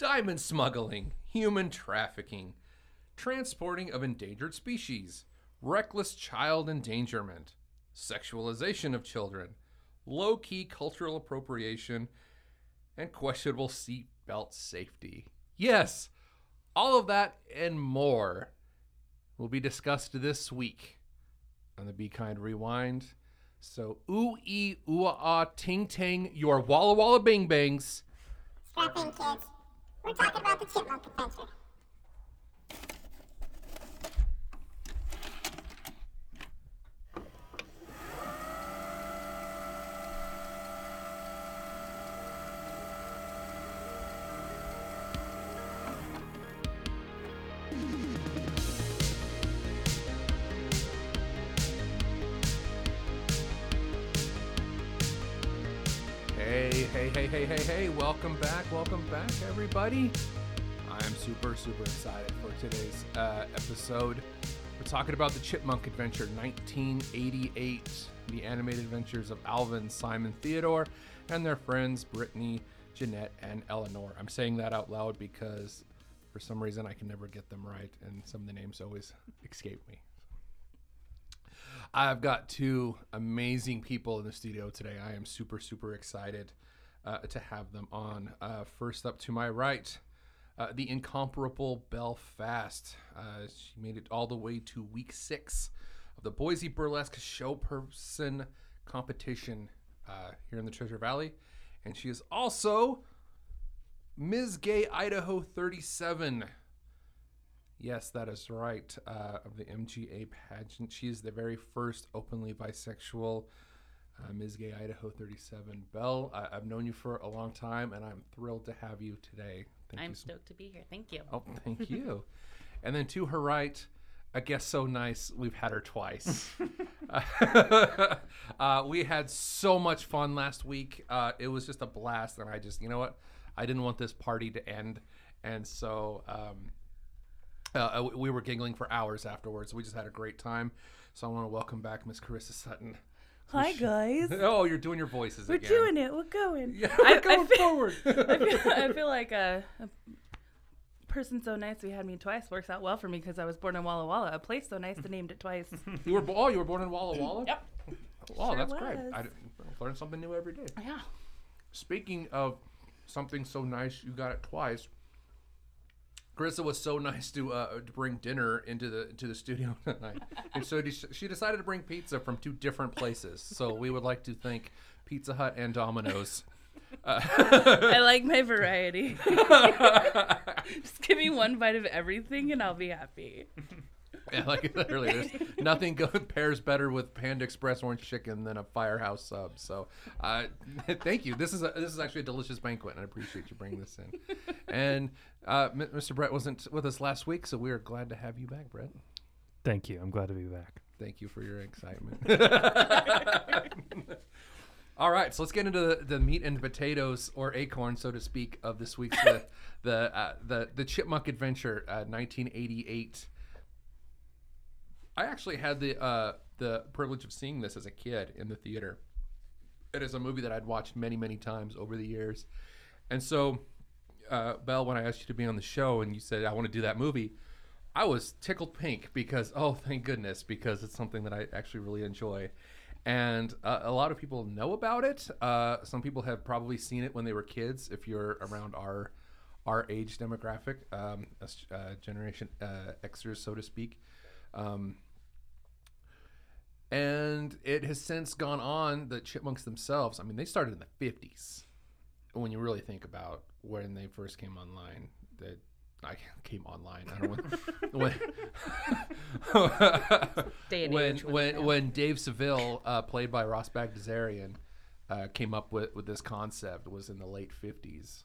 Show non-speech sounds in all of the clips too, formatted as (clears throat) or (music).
diamond smuggling, human trafficking, transporting of endangered species, reckless child endangerment, sexualization of children, low key cultural appropriation, and questionable seatbelt safety. Yes, all of that and more will be discussed this week on the Be Kind Rewind. So, ooh ee ooh ah ting ting, your walla walla bing bangs. In, kids. We're talking about the Chipmunk Adventure. Hey, hey, hey, hey, hey, hey, welcome back, welcome back, everybody. I'm super, super excited for today's uh, episode. We're talking about the Chipmunk Adventure 1988, the animated adventures of Alvin, Simon, Theodore, and their friends Brittany, Jeanette, and Eleanor. I'm saying that out loud because for some reason I can never get them right, and some of the names always escape me. I've got two amazing people in the studio today. I am super, super excited uh, to have them on. Uh, first up to my right, uh, the incomparable Belle Fast. Uh, she made it all the way to week six of the Boise Burlesque Show Person competition uh, here in the Treasure Valley. And she is also Ms. Gay Idaho 37. Yes, that is right. Uh, of the MGA pageant, she is the very first openly bisexual uh, Ms. Gay Idaho 37. Belle, I- I've known you for a long time, and I'm thrilled to have you today. Thank I'm you so- stoked to be here. Thank you. Oh, thank (laughs) you. and then to her right, a guest so nice, we've had her twice. (laughs) (laughs) uh, we had so much fun last week. Uh, it was just a blast, and I just, you know what? I didn't want this party to end, and so um, uh, we were giggling for hours afterwards. We just had a great time. So I want to welcome back Miss Karissa Sutton. Hi guys. (laughs) Oh, you're doing your voices We're again. doing it. We're going. Yeah, I- we're I going feel- forward. (laughs) I feel, (laughs) I feel like a, a person so nice we had me twice works out well for me because I was born in Walla Walla. A place so nice they named it twice. you were oh, you were born in Walla Walla. Yep. Oh, Sure that's great. was. I d- learn something new every day. yeah. Speaking of something so nice, you got it twice. Karissa was so nice to uh, to bring dinner into the to the studio (laughs) tonight, and so she decided to bring pizza from two different places. So we would like to thank Pizza Hut and Domino's. (laughs) I (laughs) like my variety. Just give me one bite of everything and I'll be happy. (laughs) Yeah, like I said earlier, there's nothing go- (laughs) pairs better with Panda Express orange chicken than a Firehouse sub. So, uh, (laughs) thank you. This is a, this is actually a delicious banquet, and I appreciate you bringing this in. And uh, M- Mr. Brett wasn't with us last week, so we are glad to have you back, Brett. Thank you. I'm glad to be back. Thank you for your excitement. All right, so let's get into the, the meat and potatoes, or acorn, so to speak, of this week's the the uh, the, the Chipmunk Adventure, uh, 1988. I actually had the uh, the privilege of seeing this as a kid in the theater. It is a movie that I'd watched many many times over the years, and so, uh, Belle, when I asked you to be on the show and you said I want to do that movie, I was tickled pink because oh thank goodness because it's something that I actually really enjoy, and uh, a lot of people know about it. Uh, some people have probably seen it when they were kids. If you're around our our age demographic, um, uh, Generation uh, Xers, so to speak. Um, and it has since gone on. The Chipmunks themselves, I mean, they started in the 50s. When you really think about when they first came online, that I (laughs) came online. I don't know when (laughs) when (laughs) when when, when Dave Seville, uh, played by Ross Bagdasarian, uh, came up with, with this concept was in the late 50s.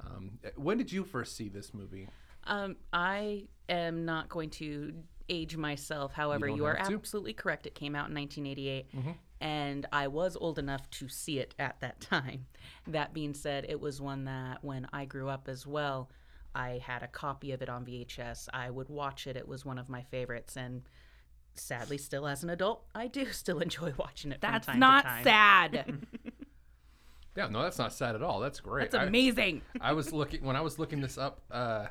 Um, when did you first see this movie? Um, I am not going to age myself. However, don't you, are to. absolutely correct. It came out in 1988, Mm-hmm. and I was old enough to see it at that time. That being said, it was one that when I grew up as well, I had a copy of it on VHS. I would watch it. It was one of my favorites, and sadly, still as an adult, I do (laughs) still enjoy watching it. That's from time not to time. sad. (laughs) Yeah, no, that's not sad at all. That's great. That's I- amazing. I was looking when I was looking this up uh,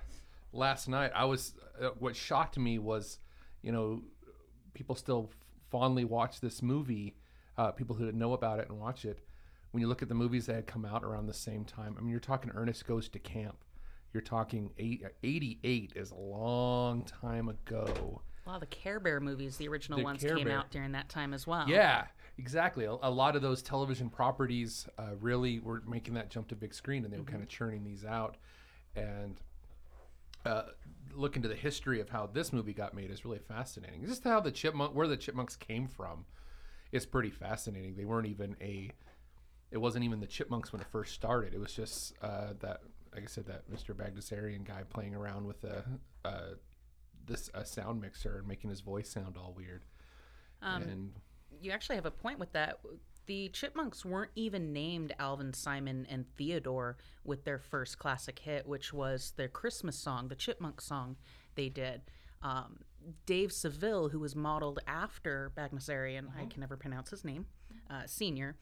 last night. I was uh, what shocked me was, you know, people still fondly watch this movie. Uh, people who didn't know about it and watch it. When you look at the movies that had come out around the same time, I mean, you're talking Ernest Goes to Camp. You're talking eight, 88 is a long time ago. A lot of the Care Bear movies, the original The ones, Care came Bear. out during that time as well. Yeah, exactly. A, a lot of those television properties uh, really were making that jump to big screen, and they were kind of churning these out. And uh, look into the history of how this movie got made is really fascinating. Just how the chipmunk, where the chipmunks came from, is pretty fascinating. They weren't even a, it wasn't even the chipmunks when it first started. It was just uh, that, like I said, that Mr. Bagdasarian guy playing around with a, uh, this a sound mixer and making his voice sound all weird. and you actually have a point with that. The Chipmunks weren't even named Alvin, Simon, and Theodore with their first classic hit, which was their Christmas song, the Chipmunk song they did. Um, Dave Seville, who was modeled after Bagnesarian, I can never pronounce his name, uh, senior,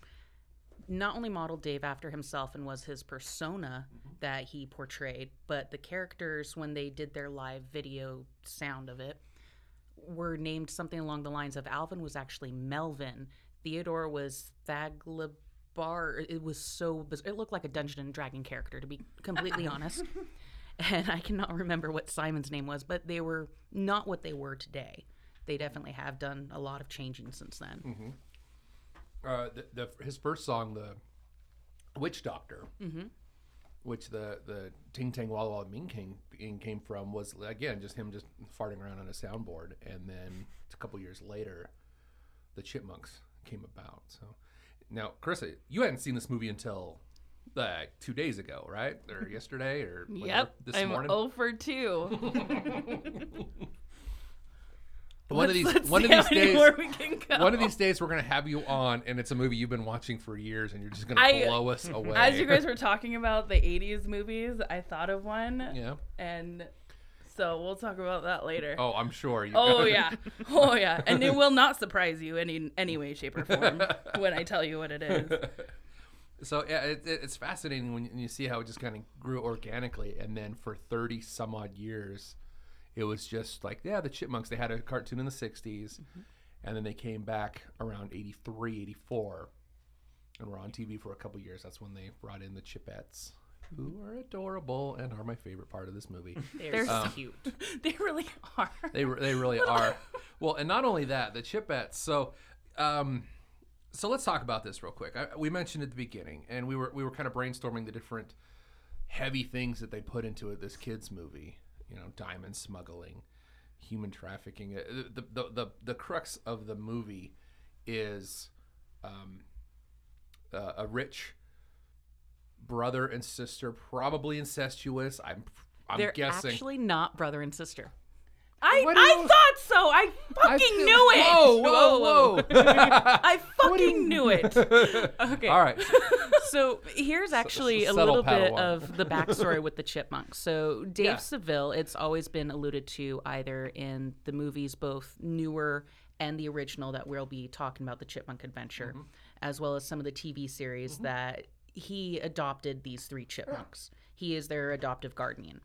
not only modeled Dave after himself and was his persona that he portrayed, but the characters, when they did their live video sound of it, were named something along the lines of Alvin was actually Melvin, Theodore was Thaglabar. It was so biz- it looked like a Dungeon and Dragon character to be completely (laughs) honest. And I cannot remember what Simon's name was, but they were not what they were today. They definitely have done a lot of changing since then. uh, the, the his first song, the Witch Doctor, which the the Ting Tang Walla Walla Ming King King came from, was again just him just farting around on a soundboard, and then a couple years later, the Chipmunks came about. So now, Karissa, you hadn't seen this movie until like two days ago, right, or (laughs) yesterday, or whatever, Yep. this I'm morning. 0 for 2. (laughs) (laughs) one of these Let's one of these days. we can go. One of these days, we're gonna have you on, and it's a movie you've been watching for years, and you're just gonna I- blow us away. As you guys were talking about the 80s movies, I thought of one. yeah. And so we'll talk about that later. Oh, I'm sure. You Oh yeah, (laughs) oh yeah, and it will not surprise you any any way, shape, or form when I tell you what it is. (laughs) So yeah, it, it, it's fascinating when you see how it just kind of grew organically, and then for 30 some odd years, it was just like yeah, the Chipmunks. They had a cartoon in the 60s, mm-hmm. and then they came back around 83, 84, and were on TV for a couple years. That's when they brought in the Chipettes, who are adorable and are my favorite part of this movie. (laughs) They're, They're so so- cute. (laughs) They really are. They they really are. Well, and not only that, the Chipettes. So, um, so let's talk about this real quick. I, we mentioned at the beginning, and we were we were kind of brainstorming the different heavy things that they put into it. This kids movie, you know, diamond smuggling, human trafficking. Uh, The the the, the crux of the movie is um, uh, a rich brother and sister, probably incestuous. I'm I'm They're guessing. actually not brother and sister. I What do I you- thought so. I I fucking feel- knew it. Whoa, whoa, whoa! (laughs) I fucking knew it. (laughs) Okay. All right. (laughs) So here's actually a subtle little bit Padawan. of the backstory with the chipmunks. So Dave Yeah. Seville, it's always been alluded to either in the movies, both newer and the original that we'll be talking about, the Chipmunk Adventure, mm-hmm. as well as some of the TV series mm-hmm. that he adopted these three chipmunks. He is their adoptive guardian.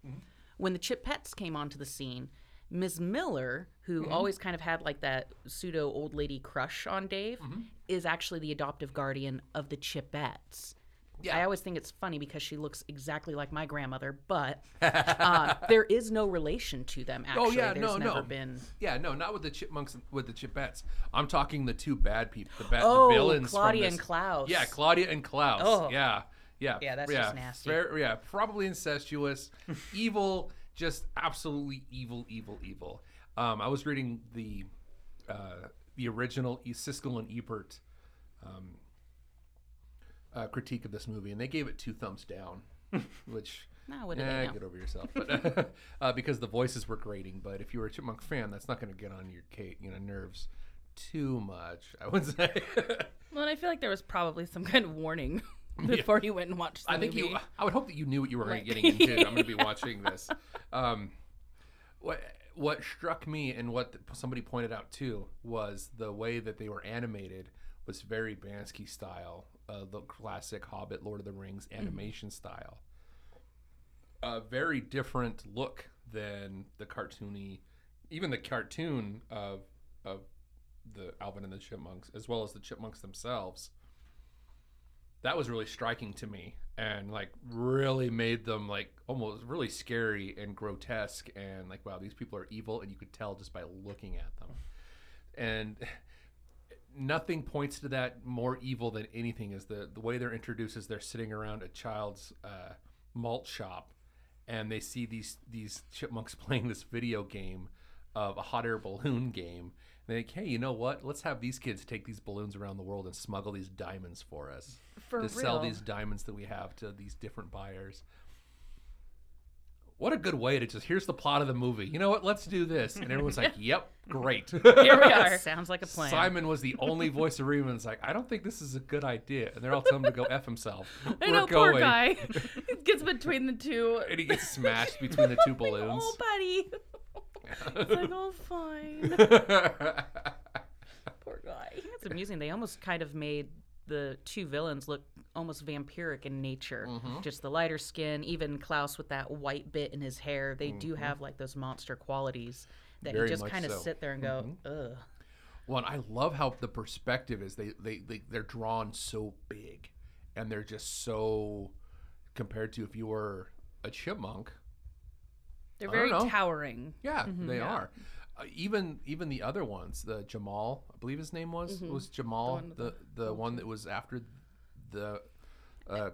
When the Chipettes came onto the scene, Ms. Miller, who mm-hmm. always kind of had like that pseudo old lady crush on Dave, mm-hmm. is actually the adoptive guardian of the Chipettes. I always think it's funny because she looks exactly like my grandmother, but (laughs) uh, there is no relation to them. Actually, Oh, yeah, there's no, never no. been. Yeah, no, not with the chipmunks, with the chipettes. I'm talking the two bad people, the bad Oh, the villains. from Claudia and Klaus. Yeah, Claudia and Klaus. Oh. Yeah, yeah, Yeah, that's just nasty. Fair, yeah, probably incestuous, (laughs) evil, just absolutely evil, evil, evil. Um, I was reading the uh, the original E- Siskel and Ebert um, uh, critique of this movie, and they gave it two thumbs down, (laughs) which. No, what do Yeah, get over yourself. But, (laughs) uh, because the voices were grating, but if you were a Chipmunk fan, that's not going to get on your Kate, you know, nerves too much. I would (laughs) say. Well, and I feel like there was probably some kind of warning before you went and watched the I think movie. you. I would hope that you knew what you were Right. getting into. I'm going to be watching this. Um, what what struck me and what the, somebody pointed out too was the way that they were animated was very Bakshi style uh, the classic Hobbit, Lord of the Rings animation style. A very different look than the cartoony, even the cartoon of of the Alvin and the Chipmunks, as well as the Chipmunks themselves. That was really striking to me, and like really made them like almost really scary and grotesque, and like wow, these people are evil, and you could tell just by looking at them. And nothing points to that more evil than anything is the the way they're introduced is they're sitting around a child's uh, malt shop and they see these these chipmunks (laughs) playing this video game of a hot air balloon game. And they're like hey you know what? Let's have these kids take these balloons around the world and smuggle these diamonds for us For to sell these diamonds that we have to these different buyers what a good way to just here's the plot of the movie you know what let's do this and everyone's like (laughs) yep great (laughs) Here we are. Sounds like a plan. Simon was the only voice of reason that's like, I don't think this is a good idea. And they're all telling him to go F himself. (laughs) I We're know, poor guy. he gets between the two. And he gets smashed between the two balloons. Oh, buddy. it's like, oh, fine. Poor guy. It's amusing. They almost kind of made the two villains look almost vampiric in nature. Mm-hmm. Just the lighter skin, even Klaus with that white bit in his hair. They do Mm-hmm. have like those monster qualities that Very you just kind of so. Mm-hmm. sit there and go, ugh. well, and I love how the perspective is they, they, they, they're drawn so big. And they're just so, compared to if you were a chipmunk, They're very towering. Yeah, they are. Uh, even even the other ones, the Jamal, I believe his name was was Jamal, one with the the, one that was after the uh,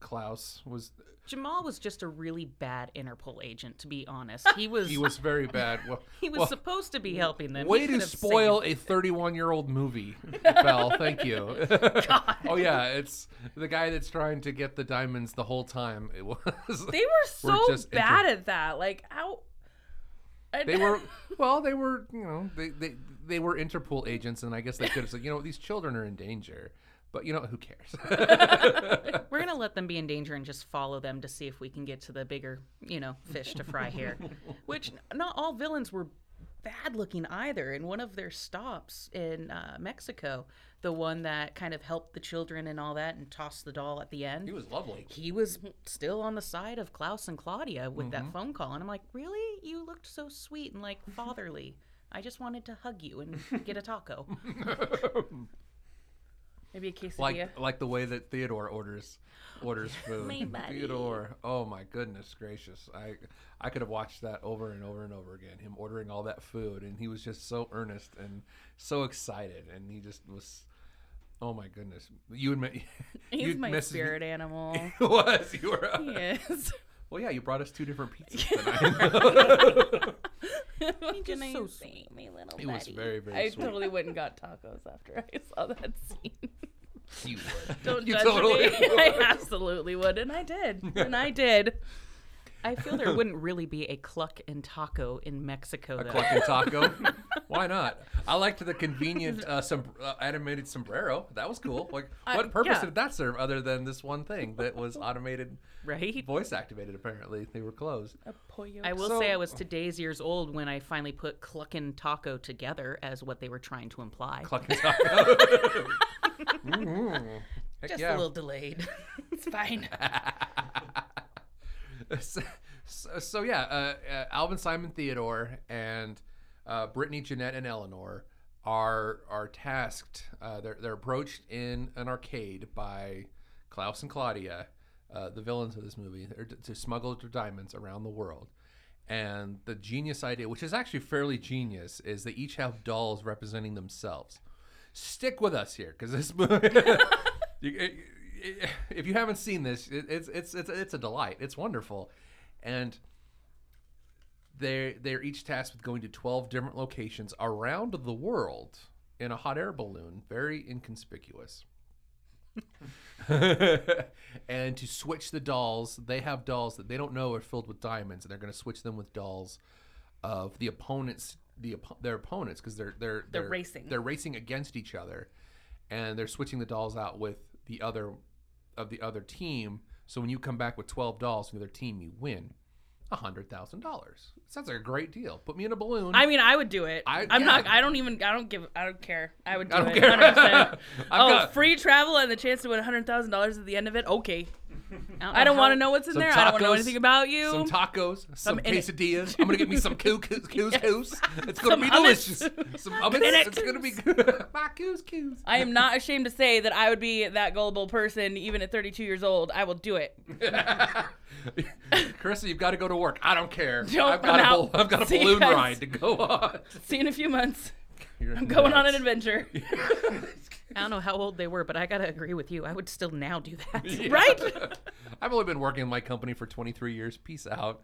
Klaus was. Jamal was just a really bad Interpol agent, to be honest. (laughs) He was He was very bad. Well, (laughs) he was well, supposed to be helping them. Way could to spoil saved- a 31 year old movie, (laughs) Belle. Thank you. oh yeah, it's the guy that's trying to get the diamonds the whole time. It was. They were so just bad inter- at that. Like, how. They were (laughs) well. They were you know they they they were Interpol agents, and I guess they could have said you know these children are in danger, but you know who cares? (laughs) We're gonna let them be in danger and just follow them to see if we can get to the bigger, you know, fish to fry here. (laughs) Which not all villains were bad looking either. In one of their stops in uh, Mexico, the one that kind of helped the children and all that and tossed the doll at the end. he was lovely. he was still on the side of Klaus and Claudia with Mm-hmm. that phone call. And I'm like, really? You looked so sweet and like fatherly. I just wanted to hug you and get a taco. (laughs) (laughs) Maybe a quesadilla. Like like the way that Theodore orders orders (laughs) food. My buddy. Theodore, oh my goodness gracious! I I could have watched that over and over and over again. Him ordering all that food, and he was just so earnest and so excited, and he just was. Oh my goodness! You and (laughs) me. He's you my messaged- spirit animal. (laughs) It was you were. Uh, he is. Well, yeah, you brought us two different pizzas tonight. What can I so say, my little it was buddy? very very I sweet. totally went and got tacos after I saw that scene. You would. (laughs) (laughs) Don't You judge totally me. would. (laughs) I absolutely would, and I did, and I did. I feel there wouldn't really be a cluck and taco in Mexico, A though. cluck and taco. (laughs) Why not? I liked the convenient uh, some uh, animated sombrero. That was cool. Like, what purpose yeah. did that serve other than this one thing that was (laughs) automated, right? voice activated? Apparently, they were closed. A pollo. I will So- say I was today's years old when I finally put cluck and taco together as what they were trying to imply. Cluck and taco. (laughs) Mhm. Just yeah. a little delayed. it's fine. So, so, yeah, uh, uh, Alvin, Simon, Theodore, and uh, Brittany, Jeanette, and Eleanor are are tasked. Uh, they're they're approached in an arcade by Klaus and Claudia, uh, the villains of this movie, to, to smuggle their diamonds around the world. And the genius idea, which is actually fairly genius, is they each have dolls representing themselves. Stick with us here, because this (laughs) movie. (laughs) it- (sighs) if you haven't seen this, it, it's it's it's it's a delight. It's wonderful, and they they're each tasked with going to twelve different locations around the world in a hot air balloon, very inconspicuous. (laughs) and to switch the dolls, they have dolls that they don't know are filled with diamonds, and they're going to switch them with dolls of the opponents, the their opponents, because they're, they're They're racing. They're racing against each other, and they're switching the dolls out with the other of the other team. So when you come back with twelve dolls from the other team, you win. a hundred thousand dollars. Sounds like a great deal. Put me in a balloon. I mean, I would do it. I- am yeah. not. I don't even. I don't give. I don't care. I would do I don't it. care. 100%. (laughs) I've oh, got- free travel and the chance to win hundred thousand dollars at the end of it. Okay. Don't I don't want to know what's in Some there. I don't want to know tacos, anything about you. some tacos, some in it. quesadillas. I'm gonna get me some (laughs) couscous. couscous. It's gonna Some be hummus. delicious. Some hummus. In it. It's gonna be good. (laughs) My couscous. I am not ashamed to say that I would be that gullible person, even at 32 years old. I will do it. (laughs) Karissa, you've got to go to work. I don't care. Nope, I've got a out. I've got a See you balloon guys. ride to go on. See you in a few months. You're I'm going on an adventure. (laughs) I don't know how old they were, but I gotta agree with you. I would still now do that. (laughs) Yeah. Right? (laughs) I've only been working in my company for 23 years. Peace out.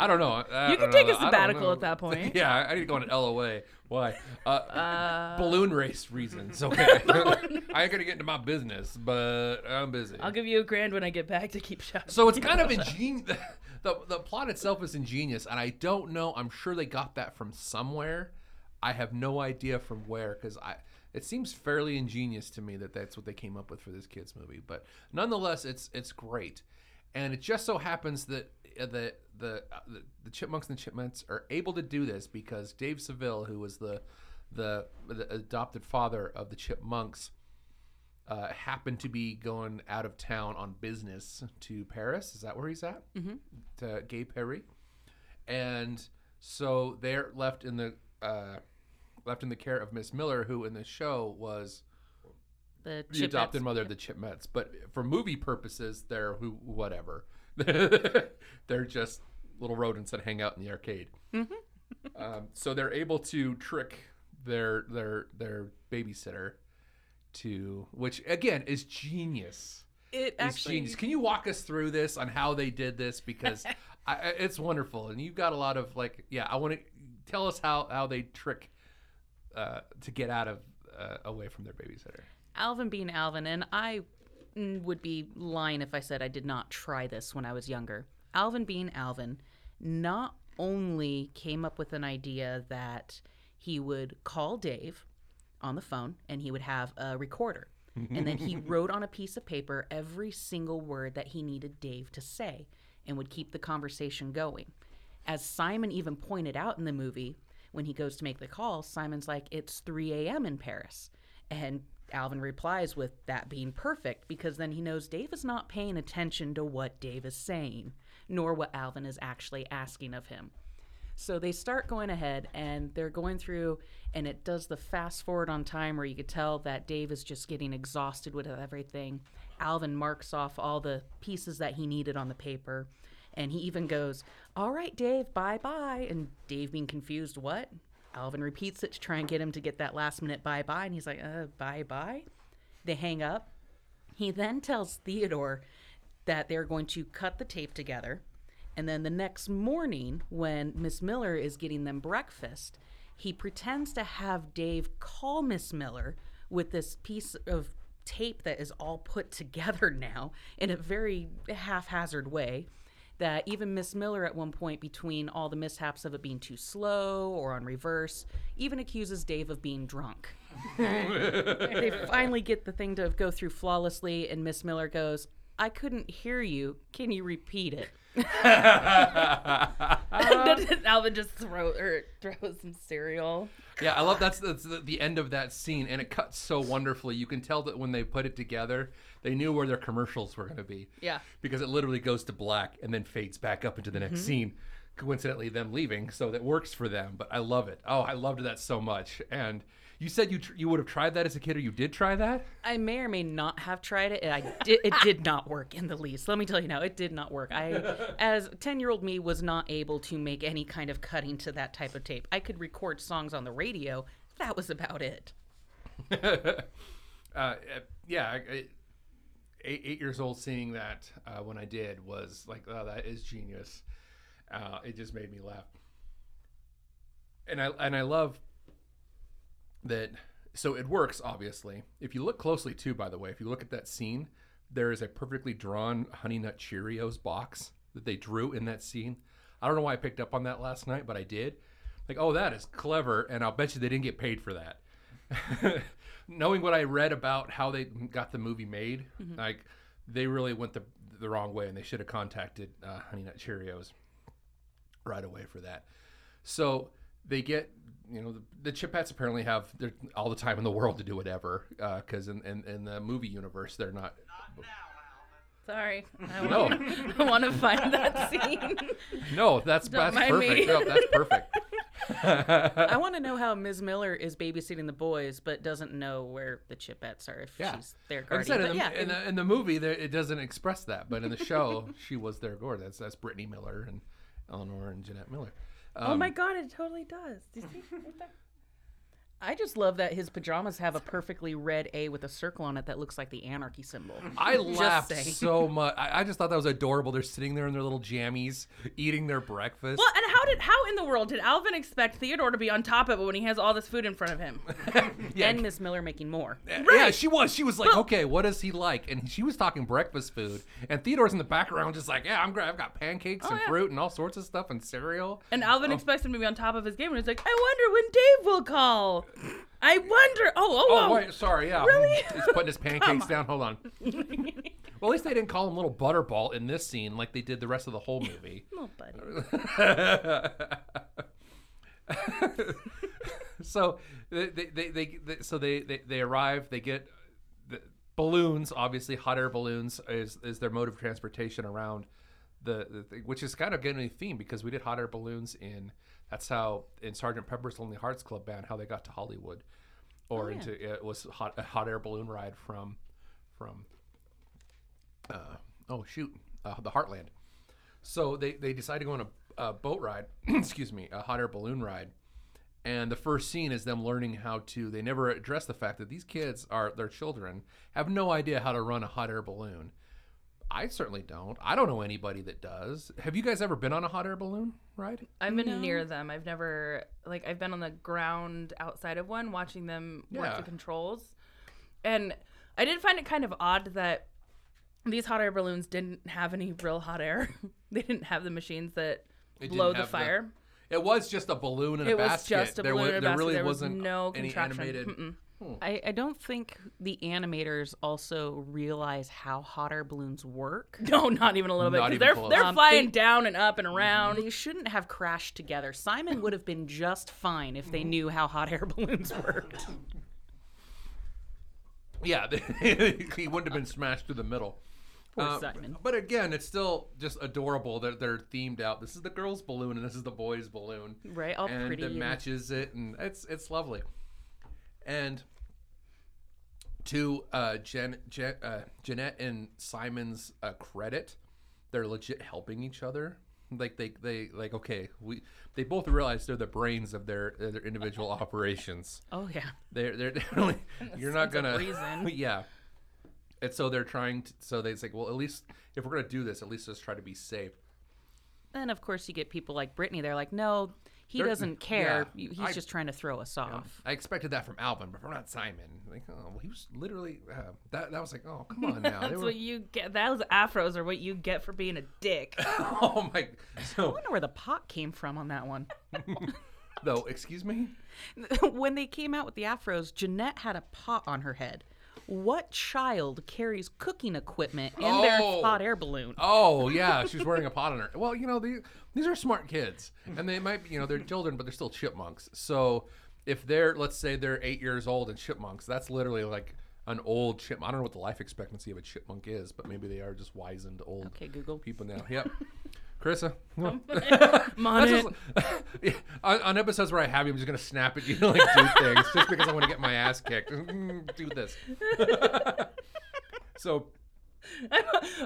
I don't know. I You don't can take know. a I don't sabbatical at that point. Yeah, I- I need to go on an LOA. Why? Uh, balloon race reasons. Okay. I ain't gonna get into my business, but I'm busy. I'll give you a grand when I get back to keep shop. So it's kind of ingenious. The, the plot itself is ingenious, and I don't know. I'm sure they got that from somewhere. I have no idea from where because I. It seems fairly ingenious to me that that's what they came up with for this kids movie, but nonetheless, it's it's great, and it just so happens that uh, the the uh, the, the Chipmunks and the Chipmunks are able to do this because Dave Seville, who was the the, the adopted father of the Chipmunks, uh, happened to be going out of town on business to Paris. Is that where he's at? Mm-hmm. To Gay Perry, and so they're left in the uh, left in the care of Miss Miller, who in the show was The, the adopted mother of the Chipmuts. But for movie purposes, they're who whatever. (laughs) they're just little rodents that hang out in the arcade. um, so they're able to trick their their their babysitter to which again is genius. It It's actually. genius. Can you walk us through this on how they did this because (laughs) I- it's wonderful and you've got a lot of like yeah I want to tell us how how they trick uh, to get out of uh, away from their babysitter. Alvin being Alvin, and I would be lying if I said I did not try this when I was younger. Alvin being Alvin, not only came up with an idea that he would call Dave on the phone and he would have a recorder. (laughs) and then he wrote on a piece of paper every single word that he needed Dave to say and would keep the conversation going. As Simon even pointed out in the movie, when he goes to make the call, Simon's like, It's 3 a.m. in Paris. And Alvin replies with that being perfect because then he knows Dave is not paying attention to what Dave is saying, nor what Alvin is actually asking of him. So they start going ahead and they're going through, and it does the fast forward on time where you could tell that Dave is just getting exhausted with everything. Alvin marks off all the pieces that he needed on the paper, and he even goes, All right, Dave, bye bye. And Dave being confused, What? Alvin repeats it to try and get him to get that last minute bye bye, and he's like, Uh, bye bye. They hang up. He then tells Theodore that they're going to cut the tape together. And then the next morning, when Miss Miller is getting them breakfast, he pretends to have Dave call Miss Miller with this piece of tape that is all put (laughs) together now in a very haphazard way. That even Miss Miller, at one point, between all the mishaps of it being too slow or on reverse, even accuses Dave of being drunk (laughs) they finally get the thing to go through flawlessly, and Miss Miller goes, I couldn't hear you. Can you repeat it? (laughs) Um, (laughs) Alvin just throw or throws some cereal. Yeah, I love that's, that's the, the end of that scene, and it cuts so wonderfully. You can tell that when they put it together, they knew where their commercials were going to be. Yeah. because it literally goes to black and then fades back up into the next mm-hmm. scene. Coincidentally, them leaving, so that works for them. But I love it. Oh, I loved that so much. And you said you tr- you would have tried that as a kid, or you did try that? I may or may not have tried it. I did, it did not work in the least. Let me tell you now, it did not work. I, as 10 year old me, was not able to make any kind of cutting to that type of tape. I could record songs on the radio. That was about it. (laughs) uh, yeah, I, I, eight, eight years old seeing that uh, when I did was like, oh, that is genius. Uh, it just made me laugh, and I and I love that. So it works, obviously. If you look closely, too, by the way, if you look at that scene, there is a perfectly drawn Honey Nut Cheerios box that they drew in that scene. I don't know why I picked up on that last night, but I did. Like, oh, that is clever, and I'll bet you they didn't get paid for that. (laughs) Knowing what I read about how they got the movie made, like they really went the the wrong way, and they should have contacted uh, Honey Nut Cheerios. right away for that. So they get, you know, the, the Chipettes apparently have they're all the time in the world to do whatever uh, because in, in in the movie universe they're not. Sorry. I No. want, I want to find that scene. (laughs) No, that's that's mind me. perfect. No, that's perfect. (laughs) I want to know how Ms. Miller is babysitting the boys, but doesn't know where the Chipettes are if Yeah. she's their Like I guardian. said, in the, yeah, in, the, in the movie, there, it doesn't express that, but in the show, (laughs) she was their guard. That's that's Brittany Miller and Eleanor and Jeanette Miller. Oh Um, my god, it totally does. Do you see? I just love that his pajamas have a perfectly red A with a circle on it that looks like the anarchy symbol. I (laughs) laughed saying. so much. I, I just thought that was adorable. They're sitting there in their little jammies, eating their breakfast. Well, and how did how in the world did Alvin expect Theodore to be on top of it when he has all this food in front of him? (laughs) yeah, And Miss Miller making more. yeah, she was. She was like, okay, what does he like? And she was talking breakfast food, and Theodore's in the background, just like, yeah, I'm great. I've got pancakes oh, and yeah. fruit and all sorts of stuff and cereal. And Alvin oh. expects him to be on top of his game, and he's like, "I wonder when Dave will call. I wonder." Oh, oh, Oh, oh. wait, sorry, yeah. Really? He's putting his (laughs) pancakes down. Hold on. (laughs) well, at least they didn't call him Little Butterball in this scene like they did the rest of the whole movie. (laughs) Oh, buddy. so they, they, they, they, so they, they, they arrive. They get the balloons. Obviously, hot air balloons is is their mode of transportation around the, the thing, which is kind of getting a theme because we did hot air balloons in. That's how in Sergeant Pepper's Lonely Hearts Club Band how they got to Hollywood, or into it was hot a hot air balloon ride from from uh, oh shoot uh, the Heartland. So they, they decide to go on a, a boat ride, (clears throat) excuse me, a hot air balloon ride. And the first scene is them learning how to. They never address the fact that these kids are their children have no idea how to run a hot air balloon. I certainly don't. I don't know anybody that does. Have you guys ever been on a hot air balloon ride? I've been near them. I've never like I've been on the ground outside of one, watching them work the controls, and I did find it kind of odd that these hot air balloons didn't have any real hot air. (laughs) they didn't have the machines that It blow the have the- fire. It was just a balloon in a It was basket. just a there balloon wa- in a there basket. really There was wasn't no any contraption. animated. Mm-mm. I, I don't think the animators also realize how hot air balloons work. (laughs) No, not even a little bit. Not 'cause even they're close. they're Um, flying they- down and up and around. They shouldn't have crashed together. Simon would have been just fine if they knew how hot air (laughs) balloons worked. (laughs) Yeah, he wouldn't have been smashed through the middle. Poor Uh, Simon. But again, it's still just adorable that they're themed out. This is the girl's balloon and this is the boy's balloon. Right, all and pretty it and- matches it, and it's it's lovely. And to uh, Jen, Jen, uh, Jeanette and Simon's uh, credit, they're legit helping each other. Like they, they like okay, we they both realize they're the brains of their their individual (laughs) operations. Oh yeah. They're they're (laughs) definitely you're not gonna reason. (laughs) yeah. And so they're trying to. So they say, well, at least if we're gonna do this, at least let's try to be safe. Then of course you get people like Brittany. They're like, no, he They're- doesn't care. yeah, He's I- just trying to throw us off. I expected that from Alvin, but from not Simon. Like, oh, well, he was literally uh, that. That was like, oh, come on now. (laughs) That's were, what you get. Those afros are what you get for being a dick. (laughs) oh my. I So wonder where the pot came from on that one. (laughs) though, excuse me. when they came out with the afros, Jeanette had a pot on her head. What child carries cooking equipment in their Oh. hot air balloon? Oh yeah, (laughs) she's wearing a pot on her. Well, you know these these are smart kids, and they might be you know they're children, but they're still chipmunks. So if they're let's say they're eight years old and chipmunks, that's literally like an old chipmunk. I don't know what the life expectancy of a chipmunk is, but maybe they are just wizened old Okay, Google. people now. Yep. (laughs) Karissa, come on. I'm on That's it. just- Yeah, (laughs) on, on episodes where I have you, I'm just gonna snap at you and like do things just because I want to get my ass kicked. Mm, do this. (laughs) so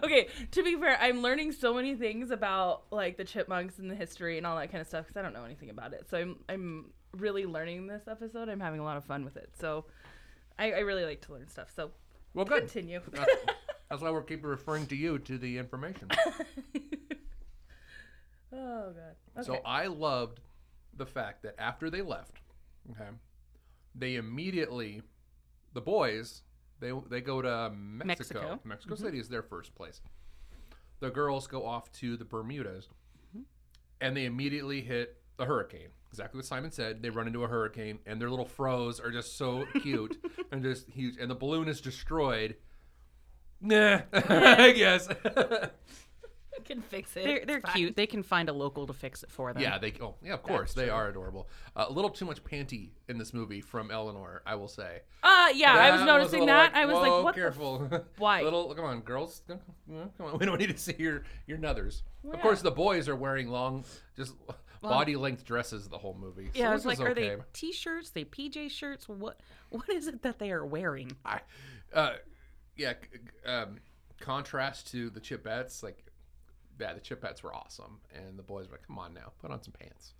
okay, to be fair, I'm learning so many things about like the chipmunks and the history and all that kind of stuff because I don't know anything about it. So I'm I'm really learning this episode. I'm having a lot of fun with it. So I, I really like to learn stuff. So well, good. continue. That's, (laughs) that's why we're keeping referring to you to the information. Oh god. Okay. So I loved the fact that after they left, okay, they immediately, the boys, they they go to Mexico. Mexico. Mexico mm-hmm. City is their first place. The girls go off to the Bermudas, mm-hmm. and they immediately hit a hurricane. Exactly what Simon said. They run into a hurricane, and their little froze are just so (laughs) cute and just huge. And the balloon is destroyed. Nah, (laughs) (laughs) I guess. (laughs) can fix it. They're they're cute. They can find a local to fix it for them. Yeah, they. Oh, yeah, of course they are adorable. Uh, a little too much panty in this movie from Eleanor, I will say. Uh, yeah, I was noticing a little that. like, I was like, what? the careful. (laughs) why? little, come on, girls. (laughs) Come on, we don't need to see your your nuthers. Well, Of course, the boys are wearing long, just body length dresses the whole movie. Yeah, so I was like, is are they t-shirts? They PJ shirts? What what is it that they are wearing? I, uh, yeah. c- c- Um, contrast to the Chipettes, like, yeah, the Chipettes were awesome, and the boys were like, come on now, put on some pants.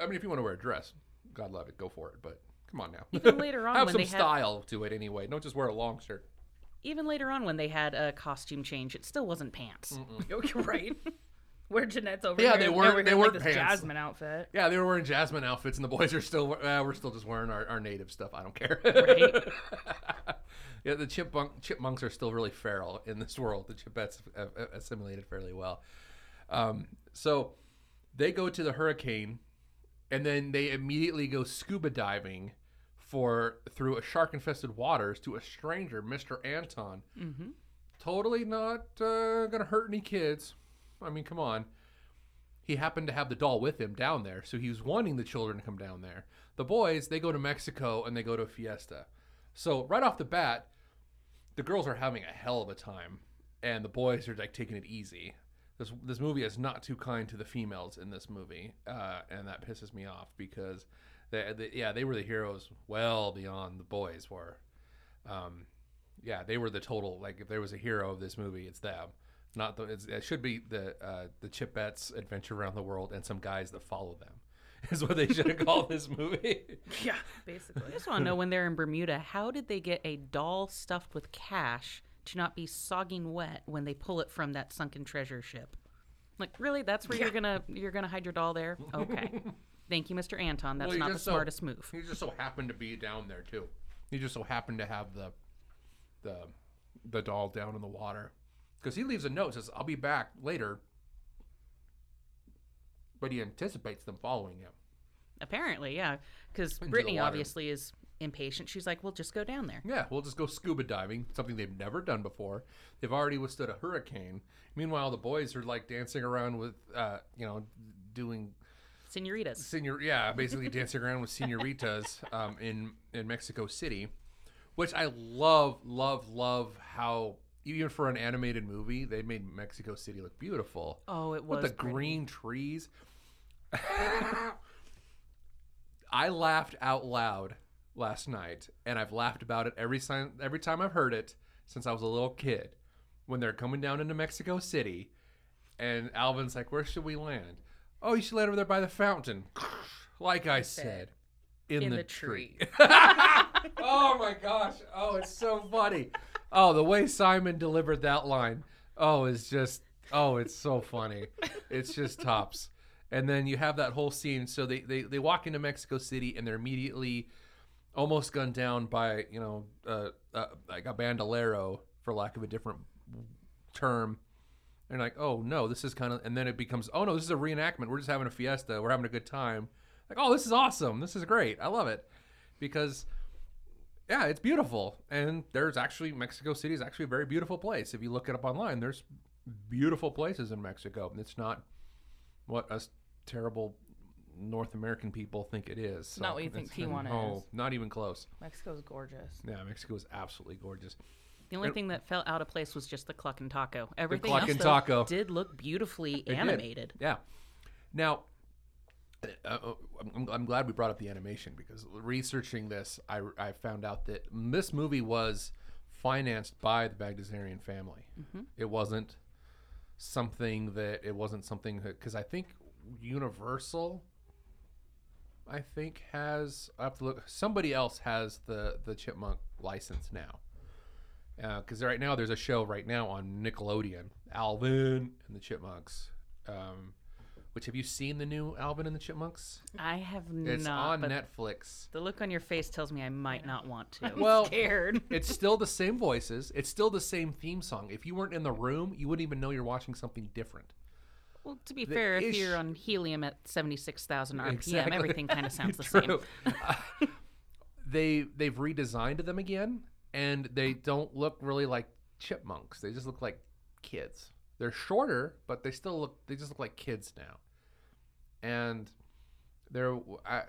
I mean, if you want to wear a dress, God love it, go for it. But come on now, Even (laughs) later on have some they had- style to it anyway. Don't just wear a long shirt. Even later on when they had a costume change, it still wasn't pants. (laughs) (laughs) Right. Where Jeanette's over Yeah, they weren't- we're they like, weren't pants. Jasmine outfit. Yeah, they were wearing Jasmine outfits, and the boys are still. Uh, we're still just wearing our, our native stuff. I don't care. Right. (laughs) yeah, the chipmunk chipmunks are still really feral in this world. The chipettes have, assimilated fairly well. Um, so they go to the hurricane, and then they immediately go scuba diving for through a shark-infested waters to a stranger, Mister Anton. hmm Totally not uh, gonna hurt any kids. I mean, come on. He happened to have the doll with him down there, so he was wanting the children to come down there. The boys, they go to Mexico and they go to a fiesta. So right off the bat, the girls are having a hell of a time, and the boys are like taking it easy. This this movie is not too kind to the females in this movie, uh, and that pisses me off because they, they yeah they were the heroes well beyond the boys were. Um, yeah, they were the total like if there was a hero of this movie, it's them. Not the it's, it should be the uh, the Chipettes adventure around the world and some guys that follow them. (laughs) Is what they should have called this movie. (laughs) Yeah, basically. I just want to know when they're in Bermuda, how did they get a doll stuffed with cash to not be sogging wet when they pull it from that sunken treasure ship? Like, really? That's where you're gonna you're gonna hide your doll there? Okay. (laughs) Thank you, Mr. Anton. That's Well, not the so- smartest move. He just so happened to be down there too. He just so happened to have the the the doll down in the water because he leaves a note says I'll be back later, but he anticipates them following him. Apparently, yeah. Because Brittany obviously is impatient. She's like, we'll just go down there." Yeah, we'll just go scuba diving, something they've never done before. They've already withstood a hurricane. Meanwhile, the boys are like dancing around with, uh, you know, doing Senoritas. Senor, yeah, (laughs) basically dancing around with senoritas um, in in Mexico City, which I love, love, love how even for an animated movie they made Mexico City look beautiful Oh, it was with the pretty. green trees. I laughed out loud last night, and I've laughed about it every time every time I've heard it since I was a little kid. When they're coming down into Mexico City, and Alvin's like, "Where should we land?" Oh, you should land over there by the fountain. (laughs) Like I said, in, In the, the tree. tree. (laughs) oh my gosh! Oh, it's so funny. Oh, the way Simon delivered that line. Oh, is just. Oh, it's so funny. It's just tops. And then you have that whole scene. So they, they, they walk into Mexico City and they're immediately almost gunned down by, you know, uh, uh, like a bandolero, for lack of a different term. And like, oh no, this is kind of, and then it becomes, oh no, this is a reenactment. We're just having a fiesta. We're having a good time. Like, oh, this is awesome. This is great. I love it because, yeah, it's beautiful. And there's actually Mexico City is actually a very beautiful place. If you look it up online, there's beautiful places in Mexico. It's not what us terrible North American people think it is. So Not what you think Tijuana no, is. not even close. Mexico's gorgeous. Yeah, Mexico is absolutely gorgeous. The only And- thing that felt out of place was just the cluck and taco. Everything cluck else and taco. did look beautifully animated. Yeah. Now, uh, uh, I'm, I'm glad we brought up the animation because researching this, I, I found out that this movie was financed by the Bagdasarian family. It wasn't something that it wasn't something because I think Universal, I think has I have to look. Somebody else has the the Chipmunk license now. Because right now there's a show right now on Nickelodeon, Alvin and the Chipmunks. Um, which have you seen the new Alvin and the Chipmunks? I have It's not. on but Netflix. The look on your face tells me I might not want to. Well, Scared. (laughs) it's still the same voices. It's still the same theme song. If you weren't in the room, you wouldn't even know you're watching something different. Well, to be fair, if ish- you're on helium at 76,000 RPM, Exactly. everything kind of (laughs) sounds the True. same. Uh, (laughs) they they've redesigned them again, and they don't look really like chipmunks. They just look like kids. They're shorter, but they still look. They just look like kids now, and they're. I,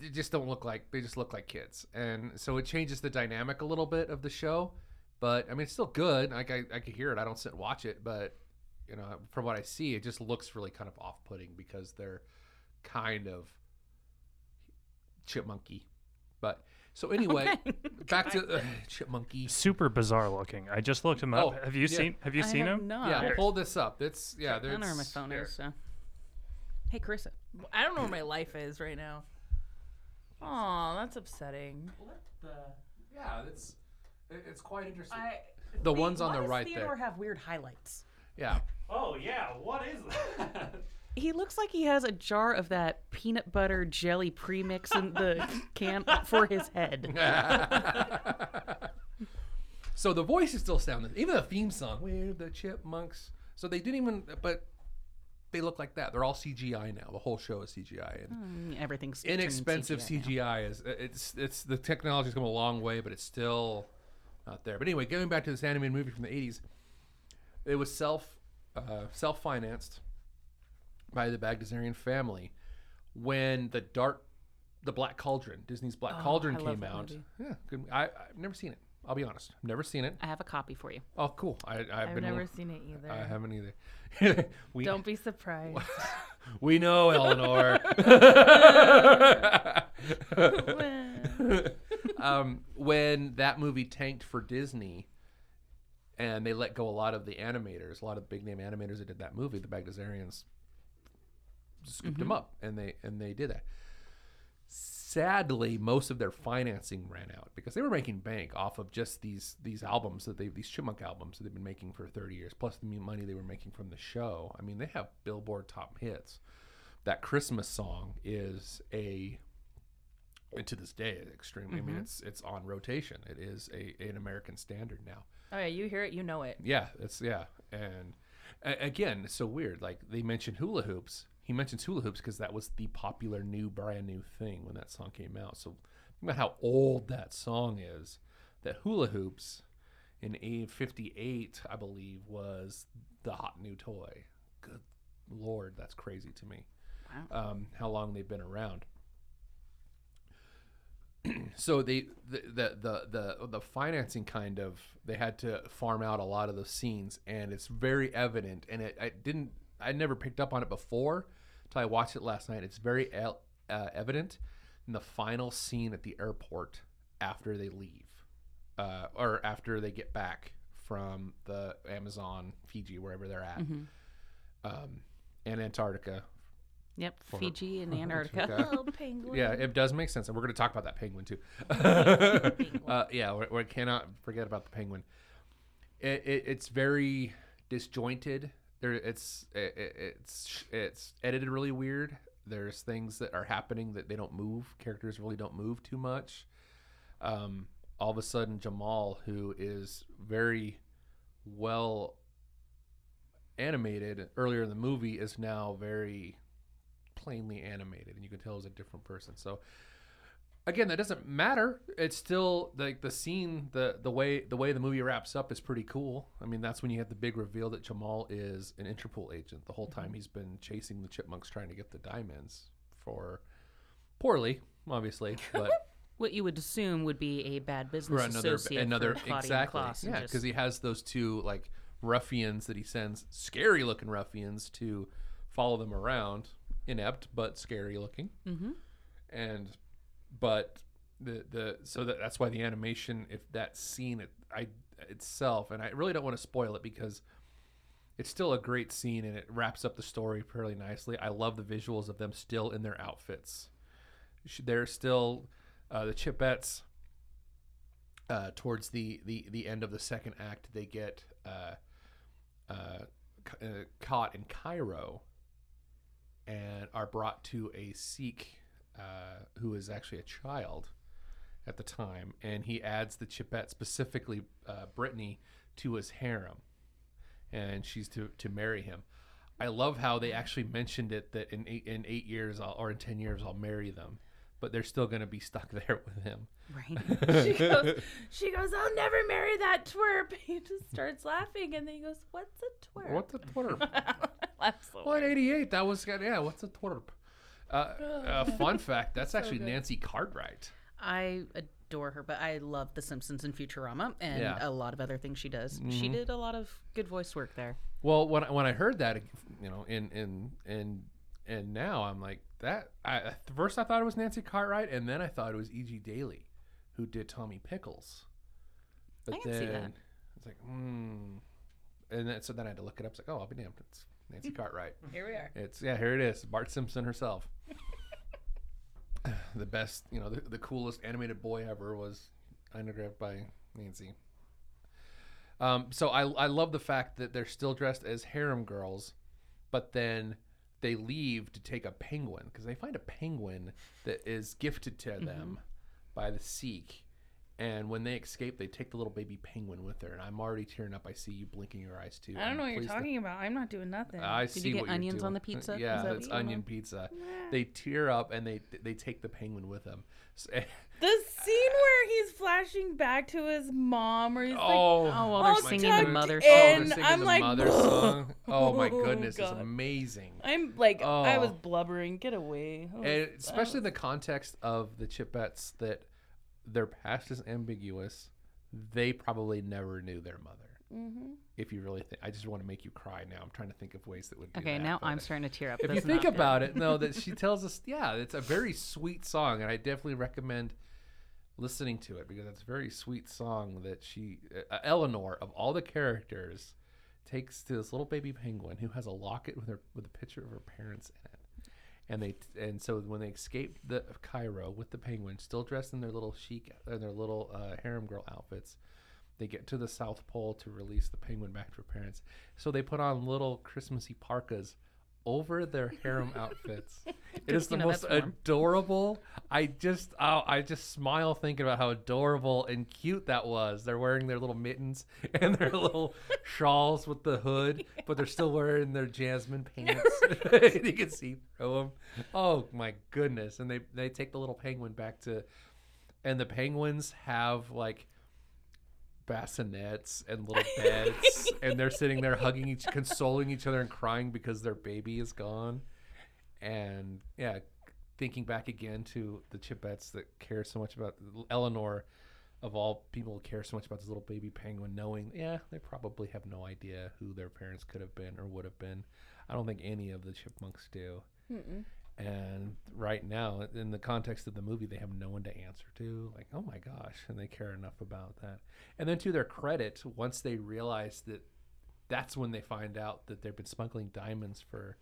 they just don't look like they just look like kids, and so it changes the dynamic a little bit of the show. But I mean, it's still good. Like I, I could hear it. I don't sit and watch it, but you know, from what I see, it just looks really kind of off-putting because they're kind of chipmunky. But so anyway, back to uh, chipmunky. (sighs) Super bizarre looking. I just looked him up. Oh, have you yeah. seen Have you I seen have him? not. Yeah, Here. pull this up. It's yeah. I don't know where my phone here. is. So. Hey, Karissa. I don't know where my life is right now. Oh, that's upsetting. Yeah, it's it's quite interesting. I, The ones on the right there. Have weird highlights? yeah, Oh yeah. What is that? (laughs) He looks like he has a jar of that peanut butter jelly premix in the (laughs) can for his head. (laughs) so the voices still sound even the theme song. We're the chipmunks. So they didn't even, but they look like that. They're all CGI now. The whole show is CGI and Mm, Everything's inexpensive CGI. CGI is it's it's the technology's come a long way, but it's still not there. But anyway, going back to this animated movie from the '80s, it was self uh, self financed by the Bagdasarian family when the dark the Black Cauldron Disney's Black Cauldron Oh, I love came out. movie. Yeah, good. I, I've never seen it. I'll be honest, I've never seen it. I have a copy for you. Oh, cool. I, I've, I've never seen it either. I haven't either. (laughs) we Don't be surprised. (laughs) we know, Eleanor. (laughs) um, when that movie tanked for Disney, and they let go a lot of the animators, a lot of big name animators that did that movie, the Bagdasarians scooped them mm-hmm. up, and they and they did that. Sadly, most of their financing ran out because they were making bank off of just these these albums that they these Chipmunk albums that they've been making for 30 years, plus the money they were making from the show. I mean, they have Billboard top hits. That Christmas song is a to this day extremely. I mean, mm-hmm. it's it's on rotation. It is a an American standard now. oh yeah, you hear it, you know it. Yeah, it's yeah, and again, it's so weird. Like they mentioned hula hoops. He mentions hula hoops because that was the popular new, brand new thing when that song came out. So think about how old that song is. That hula hoops in a '58, I believe, was the hot new toy. Good lord, that's crazy to me. Wow. Um, how long they've been around (clears throat) so they the, the the the the financing kind of they had to farm out a lot of the scenes and it's very evident and it I didn't I never picked up on it before until I watched it last night it's very el- uh, evident in the final scene at the airport after they leave uh, or after they get back from the Amazon Fiji wherever they're at um, and Antarctica Yep, Fiji and (laughs) Antarctica. Okay. (laughs) Oh, penguin. yeah, it does make sense, and we're going to talk about that penguin too. (laughs) uh, yeah, we, we cannot forget about the penguin. It, it, it's very disjointed. There, it's it, it- it's it's edited really weird. There's things that are happening that they don't move. Characters really don't move too much. Um, all of a sudden, Jamal, who is very well animated earlier in the movie, is now very plainly animated, and you can tell it's a different person. So again, that doesn't matter. It's still like the scene, the the way the way the movie wraps up is pretty cool. I mean, that's when you have the big reveal that Jamal is an Interpol agent. The whole time he's been chasing the chipmunks, trying to get the diamonds for poorly, obviously, (laughs) but What you would assume would be a bad business for another associate another exactly yeah just- because he has those two like ruffians that he sends scary looking ruffians to follow them around inept but scary looking Mhm. and but the the so that, that's why the animation if that scene it, i itself and i really don't want to spoil it because it's still a great scene and it wraps up the story fairly nicely. I love the visuals of them still in their outfits. They're still uh, the chipettes uh, towards the, the the end of the second act they get uh, uh, ca- uh, caught in cairo and are brought to a sheik uh, who is actually a child at the time, and he adds the Chipette, specifically uh, Brittany, to his harem, and she's to, to marry him. I love how they actually mentioned it that in eight, in eight years I'll, or in ten years I'll marry them, but they're still going to be stuck there with him. Right. (laughs) she goes, she goes, I'll never marry that twerp. (laughs) He just starts laughing, and then he goes, What's a twerp? What's a twerp? Well, in '88, that was. Yeah, what's a twerp? Uh, uh, (laughs) fun fact: that's actually good. Nancy Cartwright. I adore her, but I love The Simpsons and Futurama and Yeah. Mm-hmm. a lot of other things she does. She did a lot of good voice work there. Well, when I, when I heard that, you know, in in and and now I'm like that. I, at first I thought it was Nancy Cartwright, and then I thought it was E.G. Daily, who did Tommy Pickles. But I can then see that. it's like, hmm. And then, so then I had to look it up. It's like, oh, I'll be damned. It's Nancy Cartwright. (laughs) Here we are. It's yeah, here it is. Bart Simpson herself. (laughs) the best, you know, the, the coolest animated boy ever was autographed by Nancy. Um, so I I love the fact that they're still dressed as harem girls, but then they leave to take a penguin because they find a penguin that is gifted to them by the sheik. And when they escape, they take the little baby penguin with her. And I'm already tearing up. I see you blinking your eyes too. I don't know what you're pleased to- talking about. I'm not doing nothing. I Did see you get what you're onions on doing. the pizza? Is Yeah, that it's what you onion want? pizza. They tear up and they they take the penguin with them. So- (laughs) the scene where he's flashing back to his mom, or he's like, oh, Oh, while they're singing tucked the mother oh, song. they're singing I'm the like, mother song. Oh my (laughs) Oh, goodness, it's God. amazing. I'm like, I was Oh. blubbering. Get away. I was- And especially the context of the Chipettes that their past is ambiguous. They probably never knew their mother. Mm-hmm. If you really think, I just want to make you cry now. I'm trying to think of ways that would. Do Okay, that, now I'm starting to tear up. if you think good. about it, no, that (laughs) she tells us, yeah, it's a very sweet song, and I definitely recommend listening to it because it's a very sweet song that she, uh, Eleanor, of all the characters, takes to this little baby penguin who has a locket with her with a picture of her parents in it, and they and so when they escape the Cairo with the penguin, still dressed in their little chic, in their little uh, harem girl outfits. They get to the South Pole to release the penguin back to her parents. So they put on little Christmassy parkas over their harem outfits. (laughs) It is the most adorable. I just oh, I just smile thinking about how adorable and cute that was. They're wearing their little mittens (laughs) and their little shawls with the hood, but they're still wearing their jasmine pants. (laughs) you can see through them. Oh my goodness! And they they take the little penguin back to, and the penguins have like bassinets and little beds and they're sitting there hugging each consoling each other and crying because their baby is gone. And yeah thinking back again to the chipettes that care so much about eleanor of all people care so much about this little baby penguin knowing yeah they probably have no idea who their parents could have been or would have been. I don't think any of the chipmunks do and right now in the context of the movie they have no one to answer to. Like oh my gosh and they care enough about that. And then to their credit once they realize that that's when they find out that they've been smuggling diamonds for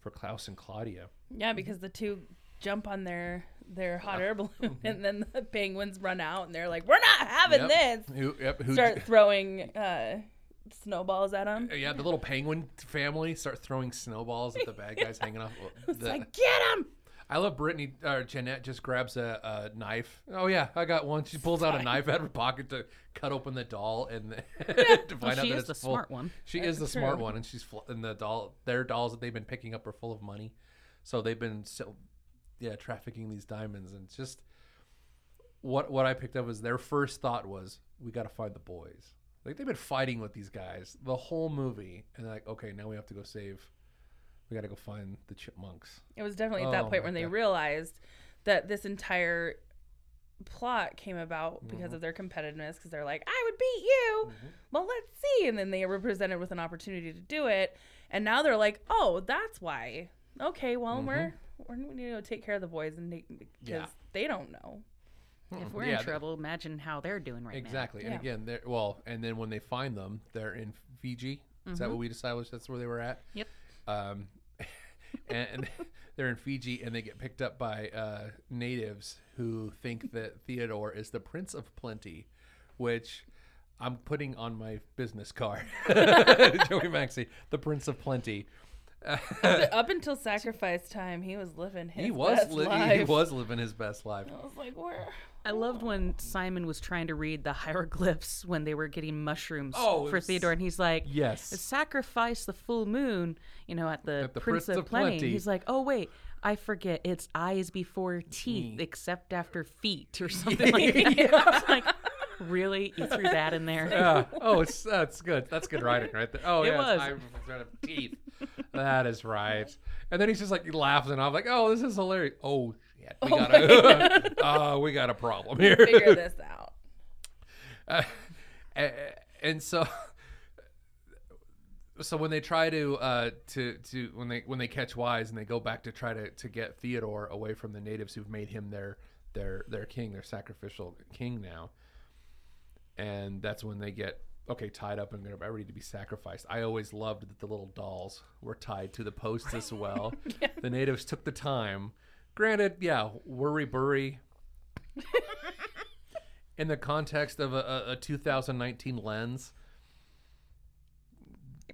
for klaus and claudia. Yeah, because the two jump on their their hot air balloon, (laughs) and then the penguins run out, and they're like, "We're not having Yep. this." who, yep, who Start throwing uh, snowballs at them. yeah the little penguin family start throwing snowballs at the bad guys hanging off (laughs) It's like, get them! I love Brittany or Jeanette just grabs a, a knife. Oh yeah, I got one. She pulls out a knife out of her pocket to cut open the doll and (laughs) (laughs) to find Well, out she that is it's the full. smart one. She is the smart one, and she's fl- and the doll. Their dolls that they've been picking up are full of money, so they've been so, yeah trafficking these diamonds and just what what I picked up was their first thought was we got to find the boys. Like they've been fighting with these guys the whole movie, and they're like okay now we have to go save. We got to go find the chipmunks. It was definitely at Oh that my point when they realized that this entire plot came about because Mm-hmm. of their competitiveness because they're like i would beat you well let's see and then they were presented with an opportunity to do it and now they're like oh that's why okay well we're we're we need to go take care of the boys and because Mm-hmm. Yeah. they don't know If we're Yeah, in trouble, imagine how they're doing right now. Exactly. And Yeah. again, they're well, and then when they find them, they're in Fiji. Is that what we established? That's where they were at. Yep. Um, (laughs) and, and (laughs) they're in Fiji, and they get picked up by uh, natives who think (laughs) that Theodore is the Prince of Plenty, which I'm putting on my business card. Joey Maxey, the Prince of Plenty. Up until sacrifice time, he was living his he was best li- life. he was living his best life. I was like, where? I loved when Simon was trying to read the hieroglyphs when they were getting mushrooms Oh, for Theodore, and he's like, Yes. sacrifice the full moon, you know, at the, At the Prince, Prince of of Plenty. Plenty. He's like, oh wait, I forget, it's eyes before teeth, except after feet, or (laughs) something like that. (laughs) It's like, really, you threw that in there? Yeah. (laughs) Oh, it's that's good. That's good writing right there. Oh, It yeah. was. I'm of teeth. that is right. And then he's just like laughing. And i'm like, oh, this is hilarious. Oh shit, we got a, oh, (laughs) we got a problem here. Figure this out. (laughs) Uh, and so (laughs) so when they try to uh to to when they when they catch wise and they go back to try to to get theodore away from the natives who've made him their their their king their sacrificial king now and that's when they get okay tied up and they're ready to be sacrificed. I always loved that the little dolls were tied to the posts as well. The natives took the time granted yeah worry burry. (laughs) In the context of a, a, a 2019 lens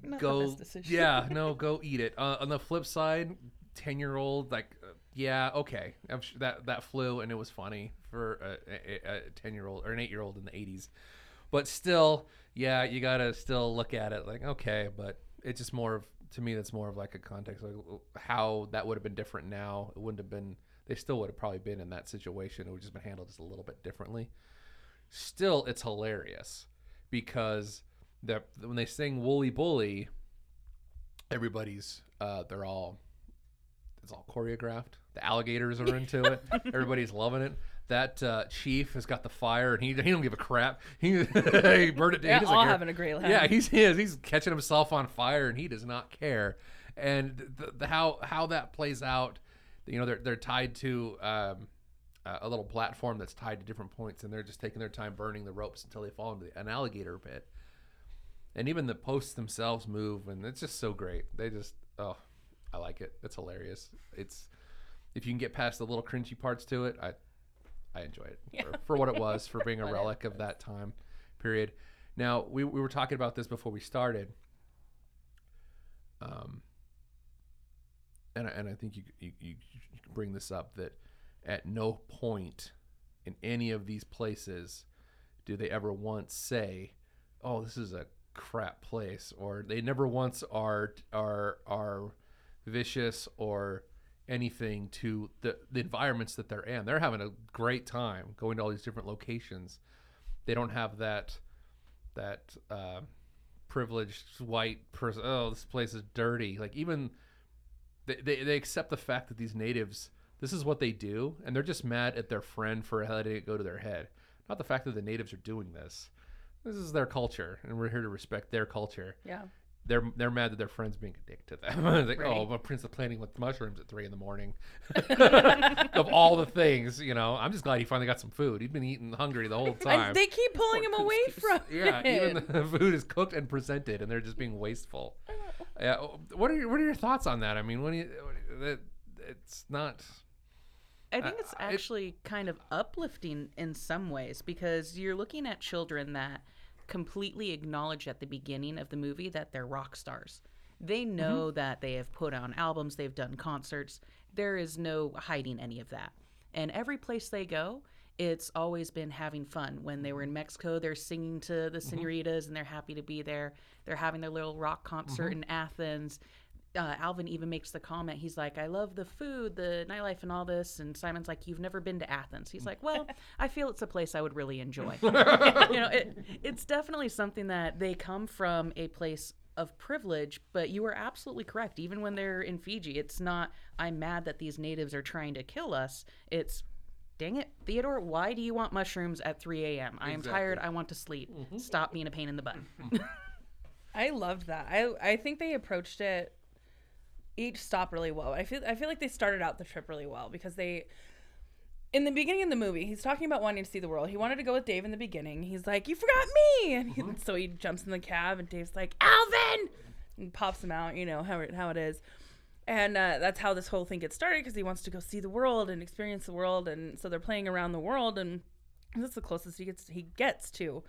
Not go yeah (laughs) no go eat it. Uh, on the flip side 10 year old like uh, yeah okay. I'm sure that that flew and it was funny for a- a a 10 year old or an 8 year old in the 80s but still yeah you gotta still look at it like okay but it's just more of to me that's more of like a context like how that would have been different now it wouldn't have been they still would have probably been in that situation it would have just been handled just a little bit differently still it's hilarious because the when they sing Wooly Bully," everybody's uh, they're all it's all choreographed. The alligators are into it. (laughs) Everybody's loving it. That uh, chief has got the fire, and he, he don't give a crap. He (laughs) he burned it. Yeah, he doesn't all having a great laugh. Yeah, he's he is. He's catching himself on fire, and he does not care. And the, the how how that plays out, you know, they're they're tied to um, a a little platform that's tied to different points, and they're just taking their time burning the ropes until they fall into the, an alligator pit. And even the posts themselves move, and it's just so great. They just oh, I like it. It's hilarious. It's if you can get past the little cringy parts to it, I I enjoy it for, for what it was, for being a (laughs) relic of that time period. Now we, we were talking about this before we started, um, and I- and I think you you, you you can bring this up that at no point in any of these places do they ever once say, "Oh, this is a crap place," or they never once are are are vicious or anything to the the environments that they're in. They're having a great time going to all these different locations. They don't have that that uh, privileged white person. Oh, this place is dirty. Like even they, they they accept the fact that these natives this is what they do, and they're just mad at their friend for letting it go to their head. Not the fact that the natives are doing this. This is their culture, and we're here to respect their culture Yeah. They're they're mad that their friends being a dick to them. (laughs) It's like, oh, Right. but Prince of planning with mushrooms at three in the morning. (laughs) of all the things, you know, I'm just glad he finally got some food. He'd been eating hungry the whole time. they keep pulling him away from yeah, it. even the (laughs) food is cooked and presented, and they're just being wasteful. Yeah, what are your, what are your thoughts on that? I mean, what do you? That it's not. I think it's Uh, it- actually kind of uplifting in some ways because you're looking at children that completely acknowledge at the beginning of the movie that they're rock stars. They Mm-hmm. know that they have put on albums, they've done concerts. There is no hiding any of that. And every place they go, it's always been having fun. When they were in Mexico, they're singing to the Mm-hmm. senoritas and they're happy to be there. They're having their little rock concert Mm-hmm. in Athens uh, Alvin even makes the comment. He's like, "I love the food, the nightlife, and all this." And Simon's like, "You've never been to Athens." He's like, "Well, (laughs) I feel it's a place I would really enjoy." (laughs) (laughs) you know, it, it's definitely something that they come from a place of privilege. But you are absolutely correct. Even when they're in Fiji, it's not. I'm mad that these natives are trying to kill us. It's Dang it, Theodore, why do you want mushrooms at 3 a.m.? I am tired. I want to sleep. Stop being a pain in the butt. I loved that. I I think they approached it each stop really well. I feel I feel like they started out the trip really well because they in the beginning of the movie, he's talking about wanting to see the world. He wanted to go with Dave in the beginning. He's like, "You forgot me," and he, so he jumps in the cab, and Dave's like, "Alvin," and pops him out. You know how it, how it is, and uh, that's how this whole thing gets started because he wants to go see the world and experience the world, and so they're playing around the world, and that's the closest he gets he gets to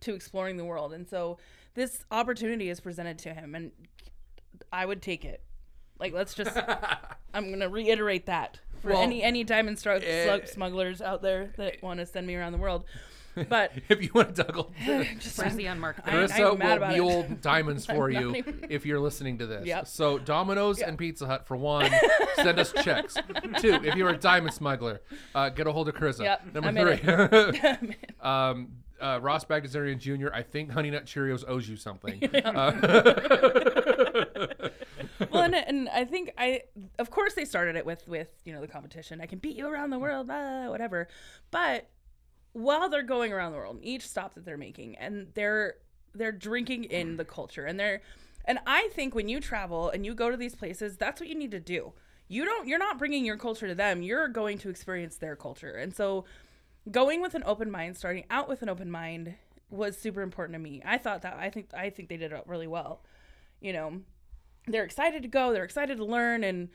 to exploring the world, and so this opportunity is presented to him, and I would take it. Like let's just. (laughs) I'm gonna reiterate that for Well, any any diamond stro- eh. slug smugglers out there that want to send me around the world. But (laughs) if you want to toggle, just Where's the unmarked? I- card? Karissa I'm mad will about it. mule (laughs) diamonds for you even- if you're listening to this. Yep. So Domino's and Pizza Hut for one, send us checks. Two, if you're a diamond smuggler, uh, get a hold of Karissa. Yep, Number I'm three, um, uh, Ross Bagdasarian Jr. I think Honey Nut Cheerios owes you something. Uh, well, and, I think I, of course, they started it with with you know the competition. I can beat you around the world, blah, whatever. But while they're going around the world, each stop that they're making, and they're they're drinking in the culture, and they're, and I think when you travel and you go to these places, that's what you need to do. You don't, you're not bringing your culture to them. You're going to experience their culture, and so going with an open mind, starting out with an open mind, was super important to me. I thought that I think I think they did it really well. You know, they're excited to go they're excited to learn and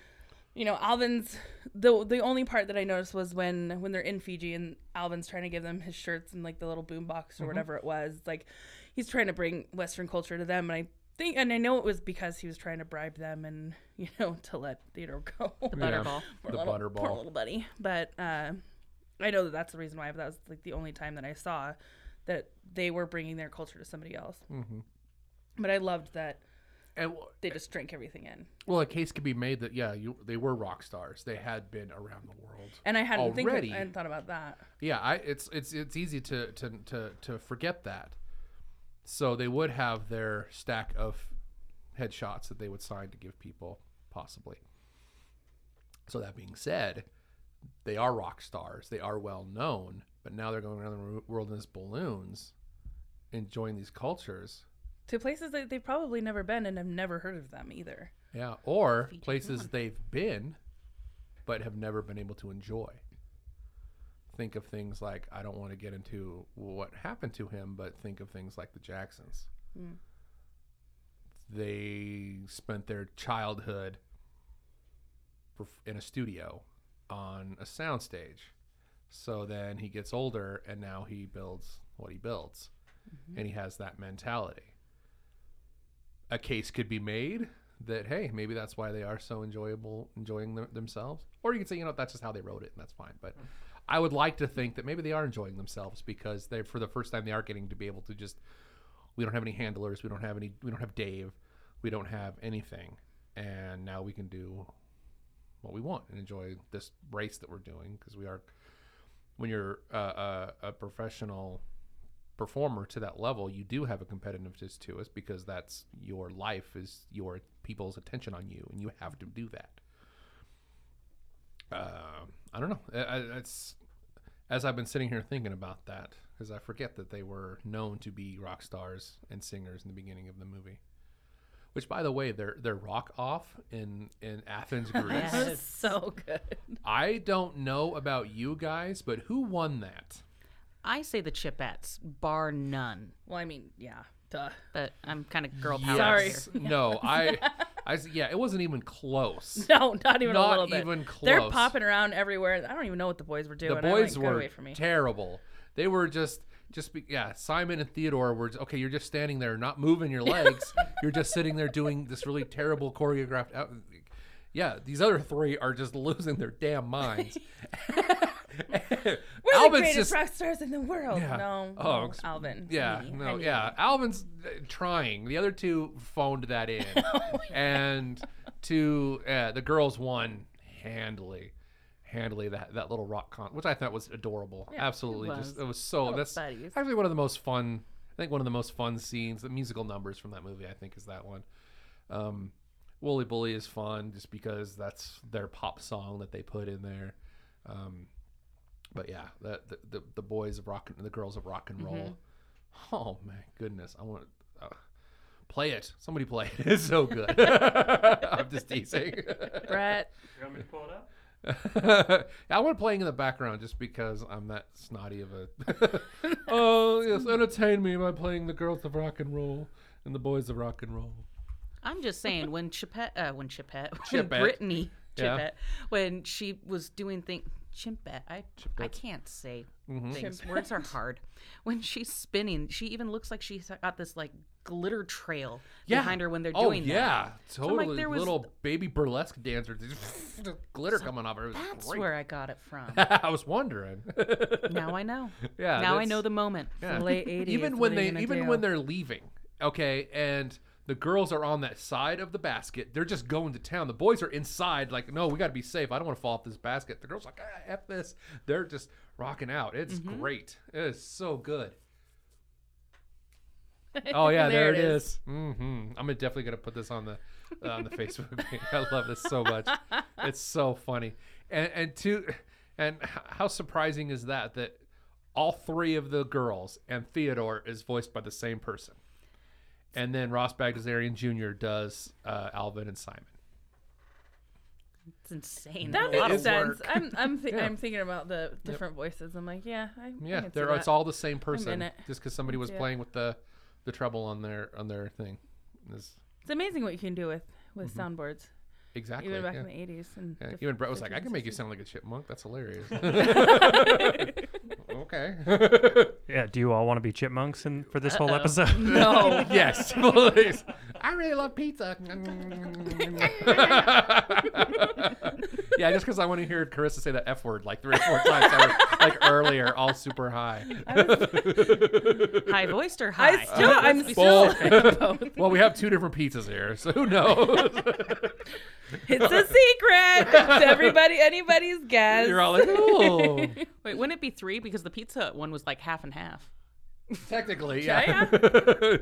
you know alvin's the the only part that i noticed was when when they're in fiji and alvin's trying to give them his shirts and like the little boom box or whatever it was like he's trying to bring western culture to them and i think and i know it was because he was trying to bribe them and (laughs) you know to let theodore go (laughs) The Butterball. Poor the little, poor butterball. little buddy but uh i know that that's the reason why but that was like the only time that i saw that they were bringing their culture to somebody else Mm-hmm. but i loved that and they just drink everything in well, a case could be made that yeah, you, they were rock stars. They had been around the world. And I hadn't think Already. I hadn't thought about that. Yeah, I it's it's it's easy to to to to forget that. So they would have their stack of headshots that they would sign to give people, possibly. So that being said, they are rock stars. They are well known, but now they're going around the world in these balloons, enjoying these cultures. To places that they've probably never been and have never heard of them either. Yeah, or places they've been, but have never been able to enjoy. Think of things like I don't want to get into what happened to him, but think of things like the Jacksons. Hmm. They spent their childhood in a studio on a soundstage. So then he gets older, and now he builds what he builds, mm-hmm. and he has that mentality a case could be made that hey maybe that's why they are so enjoyable enjoying them, themselves. Or you can say you know that's just how they wrote it and that's fine. But i would like to think that maybe they are enjoying themselves because they for the first time they are getting to be able to just we don't have any handlers we don't have any we don't have dave we don't have anything. And now we can do what we want and enjoy this race that we're doing because we are when you're uh, a, a professional performer to that level, you do have a competitiveness to us because that's your life is your people's attention on you, and you have to do that. Uh, I don't know. I, it's as I've been sitting here thinking about that because I forget that they were known to be rock stars and singers in the beginning of the movie. Which, by the way, their their rock off in in Athens, (laughs) Greece. Yes. so good. I don't know about you guys, but who won that? I say the Chipettes, bar none. Well, I mean, yeah, duh. But I'm kind of girl power Sorry. here. No, (laughs) I, yeah, it wasn't even close. (laughs) No, not even Not a little bit. even close. They're popping around everywhere. I don't even know what the boys were doing. the boys like, were away from me. terrible. They were just, just be, yeah. Simon and Theodore were okay. You're just standing there, not moving your legs. (laughs) you're just sitting there doing this really terrible choreographed. Out, yeah, these other three are just (laughs) losing their damn minds. We're the greatest just rock stars in the world. Yeah. No, Oh, no, Alvin. Yeah, me, I no, yeah. Alvin's uh, trying. The other two phoned that in, (laughs) and to uh, the girls won handily, handily that that little rock con, which I thought was adorable. Absolutely, it just it was so. Little That's buddies. actually one of the most fun. I think one of the most fun scenes, the musical numbers from that movie. I think is that one. Um, Wooly Bully is fun just because that's their pop song that they put in there. Um, but yeah, the, the the the boys of rock and the girls of rock and roll. Mm-hmm. Oh my goodness, I want to uh, play it. Somebody play it. (laughs) It's so good. (laughs) I'm just teasing. (laughs) Brett. You want me to pull it up? I want playing in the background just because I'm that snotty of a. oh yes, entertain me by playing the girls of rock and roll and the boys of rock and roll. I'm just saying when Chipette, uh, when Chipette, (laughs) when Chipette. Brittany Yeah. When she was doing thing, Chimpette. I I can't say Mm-hmm. things. Words are hard. When she's spinning, she even looks like she's got this like glitter trail behind her when they're oh, doing yeah, that. So I'm totally. there was- Little baby burlesque dancers, (laughs) just glitter coming off her. It was That's great. where I got it from. (laughs) I was wondering. now I know. Yeah, Now I that's- know the moment. Yeah. late 80s. even when they even do? when they're leaving okay and the girls are on that side of the basket. They're just going to town. The boys are inside like no we got to be safe. I don't want to fall off this basket. The girls are like ah, f this. They're just rocking out. It's Mm-hmm. great. It is so good. (laughs) Oh yeah there, it is, hmm i'm definitely gonna put this on the uh, on the facebook (laughs) page. I love this so much. (laughs) It's so funny. And and to and how surprising is that that all three of the girls and Theodore is voiced by the same person. And then Ross Bagdasarian Jr. does uh, Alvin and Simon. It's insane. That a makes of sense. work. I'm I'm th- (laughs) Yeah. I'm thinking about the different voices. I'm like, yeah, I, I Yeah, can see they're, it's all the same person. it. Just because somebody was Yeah. playing with the the treble on their on their thing. Is It's amazing what you can do with with soundboards, exactly. even back yeah. in the 80s. And Yeah, diff- even Brett was like, "I can make you sound like a chipmunk. That's hilarious." (laughs) (laughs) okay. (laughs) Yeah. Do you all want to be chipmunks in, for this whole Uh-oh. episode? (laughs) No. (laughs) yes, please. I really love pizza. yeah, just because I want to hear Karissa say that F word like three or four times, I was, like earlier, all super high. high voiced or high? I still, I'm Let's be still. specific. both. well, we have two different pizzas here, so who knows? (laughs) It's a secret. It's everybody, anybody's guess. You're all like, oh. (laughs) Wait, wouldn't it be three? Because the pizza one was like half and half. Technically, yeah. (laughs)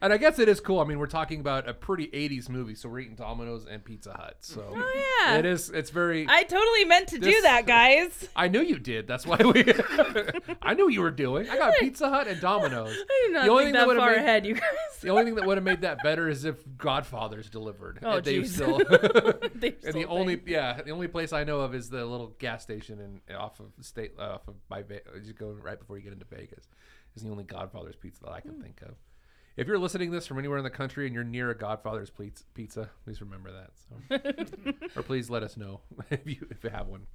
and I guess it is cool. I mean, we're talking about a pretty 80s movie, so we're eating Domino's and Pizza Hut. So Oh, yeah. it is, it's very. I totally meant to do that, guys. (laughs) I knew you did. That's why we. (laughs) I knew you were doing. I got (laughs) Pizza Hut and Domino's. I did not The only think thing that that far made- ahead, you guys. The only thing that would have made that better is if Godfather's delivered. Oh, And they still. They and the only yeah, the only place I know of is the little gas station in off of state uh, off of by you go right before you get into Vegas. Is the only Godfather's pizza that I can think of. If you're listening to this from anywhere in the country and you're near a Godfather's pizza, pizza, please remember that. So. (laughs) or please let us know (laughs) if you if you have one.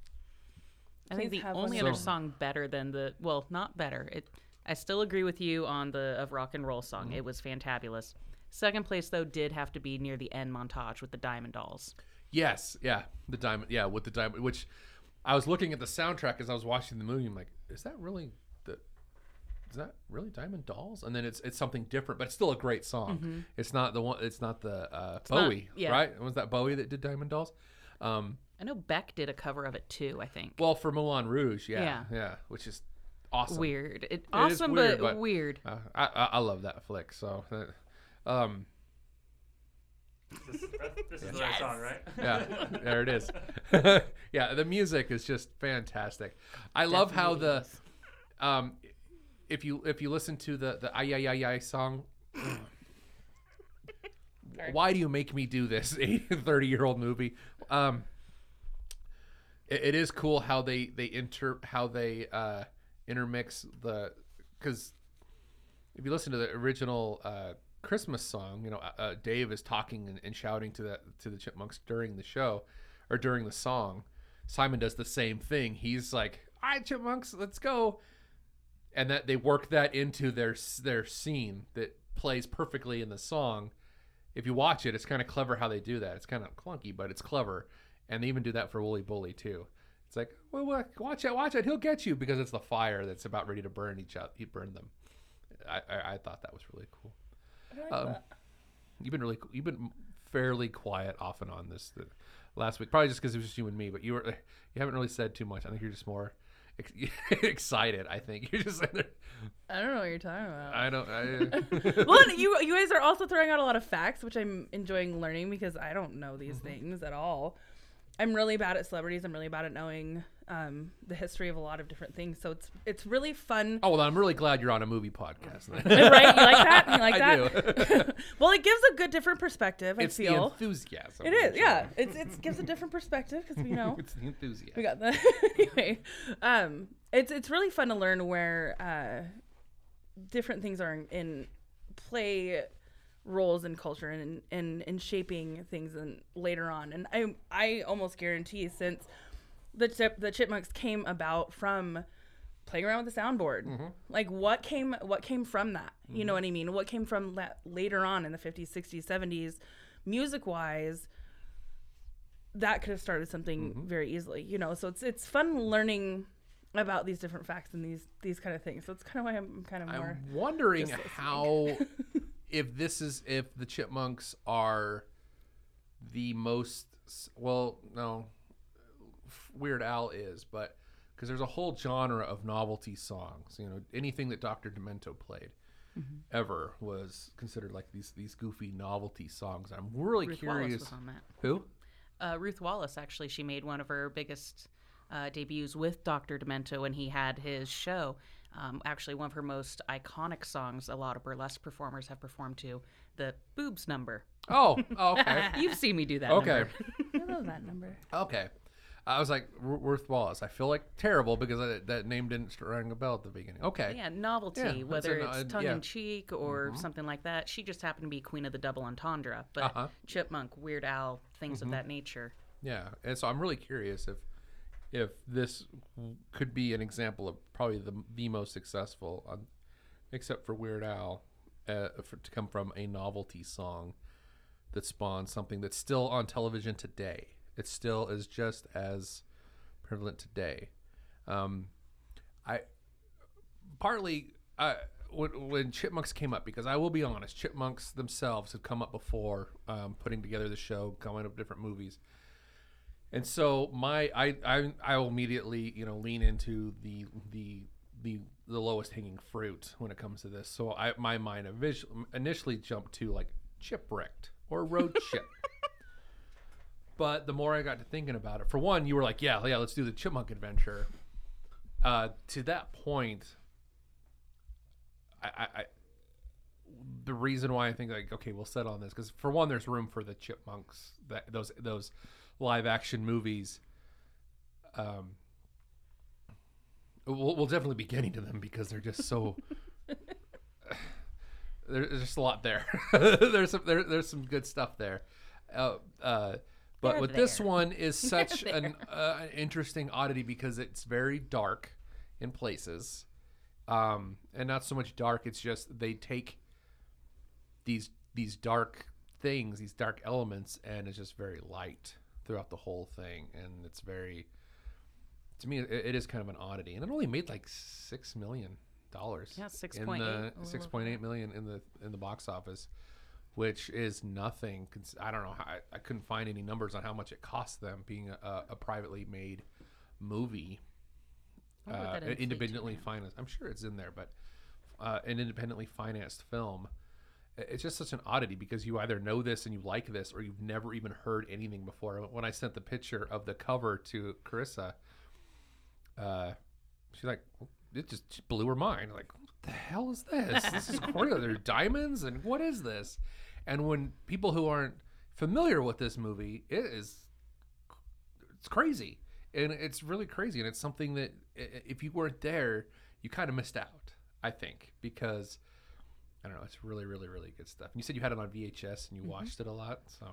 I think Please the have one only other those. song better than the well, not better. It I still agree with you on the of rock and roll song. Mm-hmm. It was fantabulous. Second place though did have to be near the end montage with the Diamond Dolls. Yes, yeah, the diamond, yeah, with the diamond. Which I was looking at the soundtrack as I was watching the movie. I'm like, is that really the? Is that really Diamond Dolls? And then it's it's something different, but it's still a great song. It's not the one. It's not the uh, Mm-hmm. not- Bowie, yeah. right? Was that Bowie that did Diamond Dolls? Um, I know Beck did a cover of it too. I think well, for Moulin Rouge, yeah, yeah, Yeah. which is awesome. weird. It, It is awesome, weird, but, but- weird. Uh, I, I I love that flick. So, uh, um, this, this is the right song, right? yeah, there it is. (laughs) yeah, the music is just fantastic. I love how the is. um if you if you listen to the the ay ay ay ay song why do you make me do this (laughs) 30 year old movie? Um it, it is cool how they they inter how they uh intermix the because if you listen to the original uh christmas song you know uh, uh, dave is talking and, and shouting to the to the chipmunks during the show or during the song. Simon does the same thing. He's like all right chipmunks let's go and that they work that into their their scene that plays perfectly in the song. If you watch it, it's kind of clever how they do that. It's kind of clunky, but it's clever, and they even do that for Wooly Bully too. It's like, well, wa- watch it, watch it, he'll get you because it's the fire that's about ready to burn each other. He burned them. I, I, I thought that was really cool. Um, you've been really, you've been fairly quiet off and on this the, last week, probably just because it was just you and me. But you were, (laughs) you haven't really said too much. I think you're just more ex- (laughs) excited. I think (laughs) you're just. I don't know what you're talking about. I don't. I, (laughs) well, you you guys are also throwing out a lot of facts, which I'm enjoying learning because I don't know these Mm-hmm. things at all. I'm really bad at celebrities. I'm really bad at knowing um, the history of a lot of different things. So it's it's really fun. oh well, I'm really glad you're on a movie podcast. right? You like that? You like (laughs) I that? (laughs) well, it gives a good different perspective. I it's the feel enthusiasm. it is. Yeah, it's it gives a different perspective because we (laughs) know it's the enthusiasm. we got that anyway. Um, it's it's really fun to learn where uh, different things are in, in play roles in culture and and in shaping things and later on. And I I almost guarantee since the chip the chipmunks came about from playing around with the soundboard. Mm-hmm. Like what came what came from that? You know what I mean? What came from that later on in the 50s, 60s, 70s music wise that could have started something Mm-hmm. very easily, you know. So it's it's fun learning about these different facts and these these kind of things. So it's kind of why I'm kind of more I'm wondering how (laughs) if this is if the chipmunks are the most well no Weird Al is, but because there's a whole genre of novelty songs. You know, anything that Dr. Demento played Mm-hmm. ever was considered like these these goofy novelty songs. I'm really Ruth curious. was on that. Who? Uh, Ruth Wallis actually, she made one of her biggest uh, debuts with Dr. Demento when he had his show. Um, actually, one of her most iconic songs. A lot of burlesque performers have performed to the boobs number. Oh, (laughs) okay, You've seen me do that. okay, number. I love that number. okay. I was like Ruth Wallis. I feel like terrible because I, that name didn't ring a bell at the beginning. Okay, Yeah, novelty, yeah, whether it's tongue yeah. in cheek or something like that. She just happened to be queen of the double entendre, but Uh-huh. Chipmunk, Weird Al, things of that nature. Yeah, and so I'm really curious if if this could be an example of probably the the most successful, on, except for Weird Al, uh, for, to come from a novelty song that spawned something that's still on television today. It still is just as prevalent today. Um, I partly uh, when, when chipmunks came up because I will be honest, chipmunks themselves have come up before um, putting together the show, coming up different movies. And so my I, I I will immediately you know lean into the the the the lowest hanging fruit when it comes to this. So I my mind initially jumped to like chipwrecked or road chip. (laughs) But the more I got to thinking about it, for one, you were like, yeah, yeah, let's do the chipmunk adventure. Uh, to that point, I, I, I the reason why I think like okay, we'll settle on this because for one, there's room for the chipmunks that those those live action movies. Um, we'll, we'll definitely be getting to them because they're just so. (laughs) there's just a lot there. (laughs) there's some there, there's some good stuff there. Uh, uh, but with this one is (laughs) such an uh, interesting oddity because it's very dark in places, um, and not so much dark. It's just they take these these dark things, these dark elements, and it's just very light throughout the whole thing, and it's very to me it, it is kind of an oddity, and it only made like six million dollars. Yeah, in 6.8, the a little six point eight million in the in the box office, which is nothing. I don't know. I, I couldn't find any numbers on how much it cost them being a, a privately made movie uh, that in the independently financed. I'm sure it's in there, but uh, an independently financed film. It's just such an oddity because you either know this and you like this, or you've never even heard anything before. When I sent the picture of the cover to Karissa, uh, she's like, "It just blew her mind. Like, the hell is this? This is crazy. There are diamonds, and what is this?" And when people who aren't familiar with this movie, it is it's crazy and it's really crazy and it's something that if you weren't there you kind of missed out i think because i don't know it's really really really good stuff and you said you had it on vhs and you mm-hmm. watched it a lot so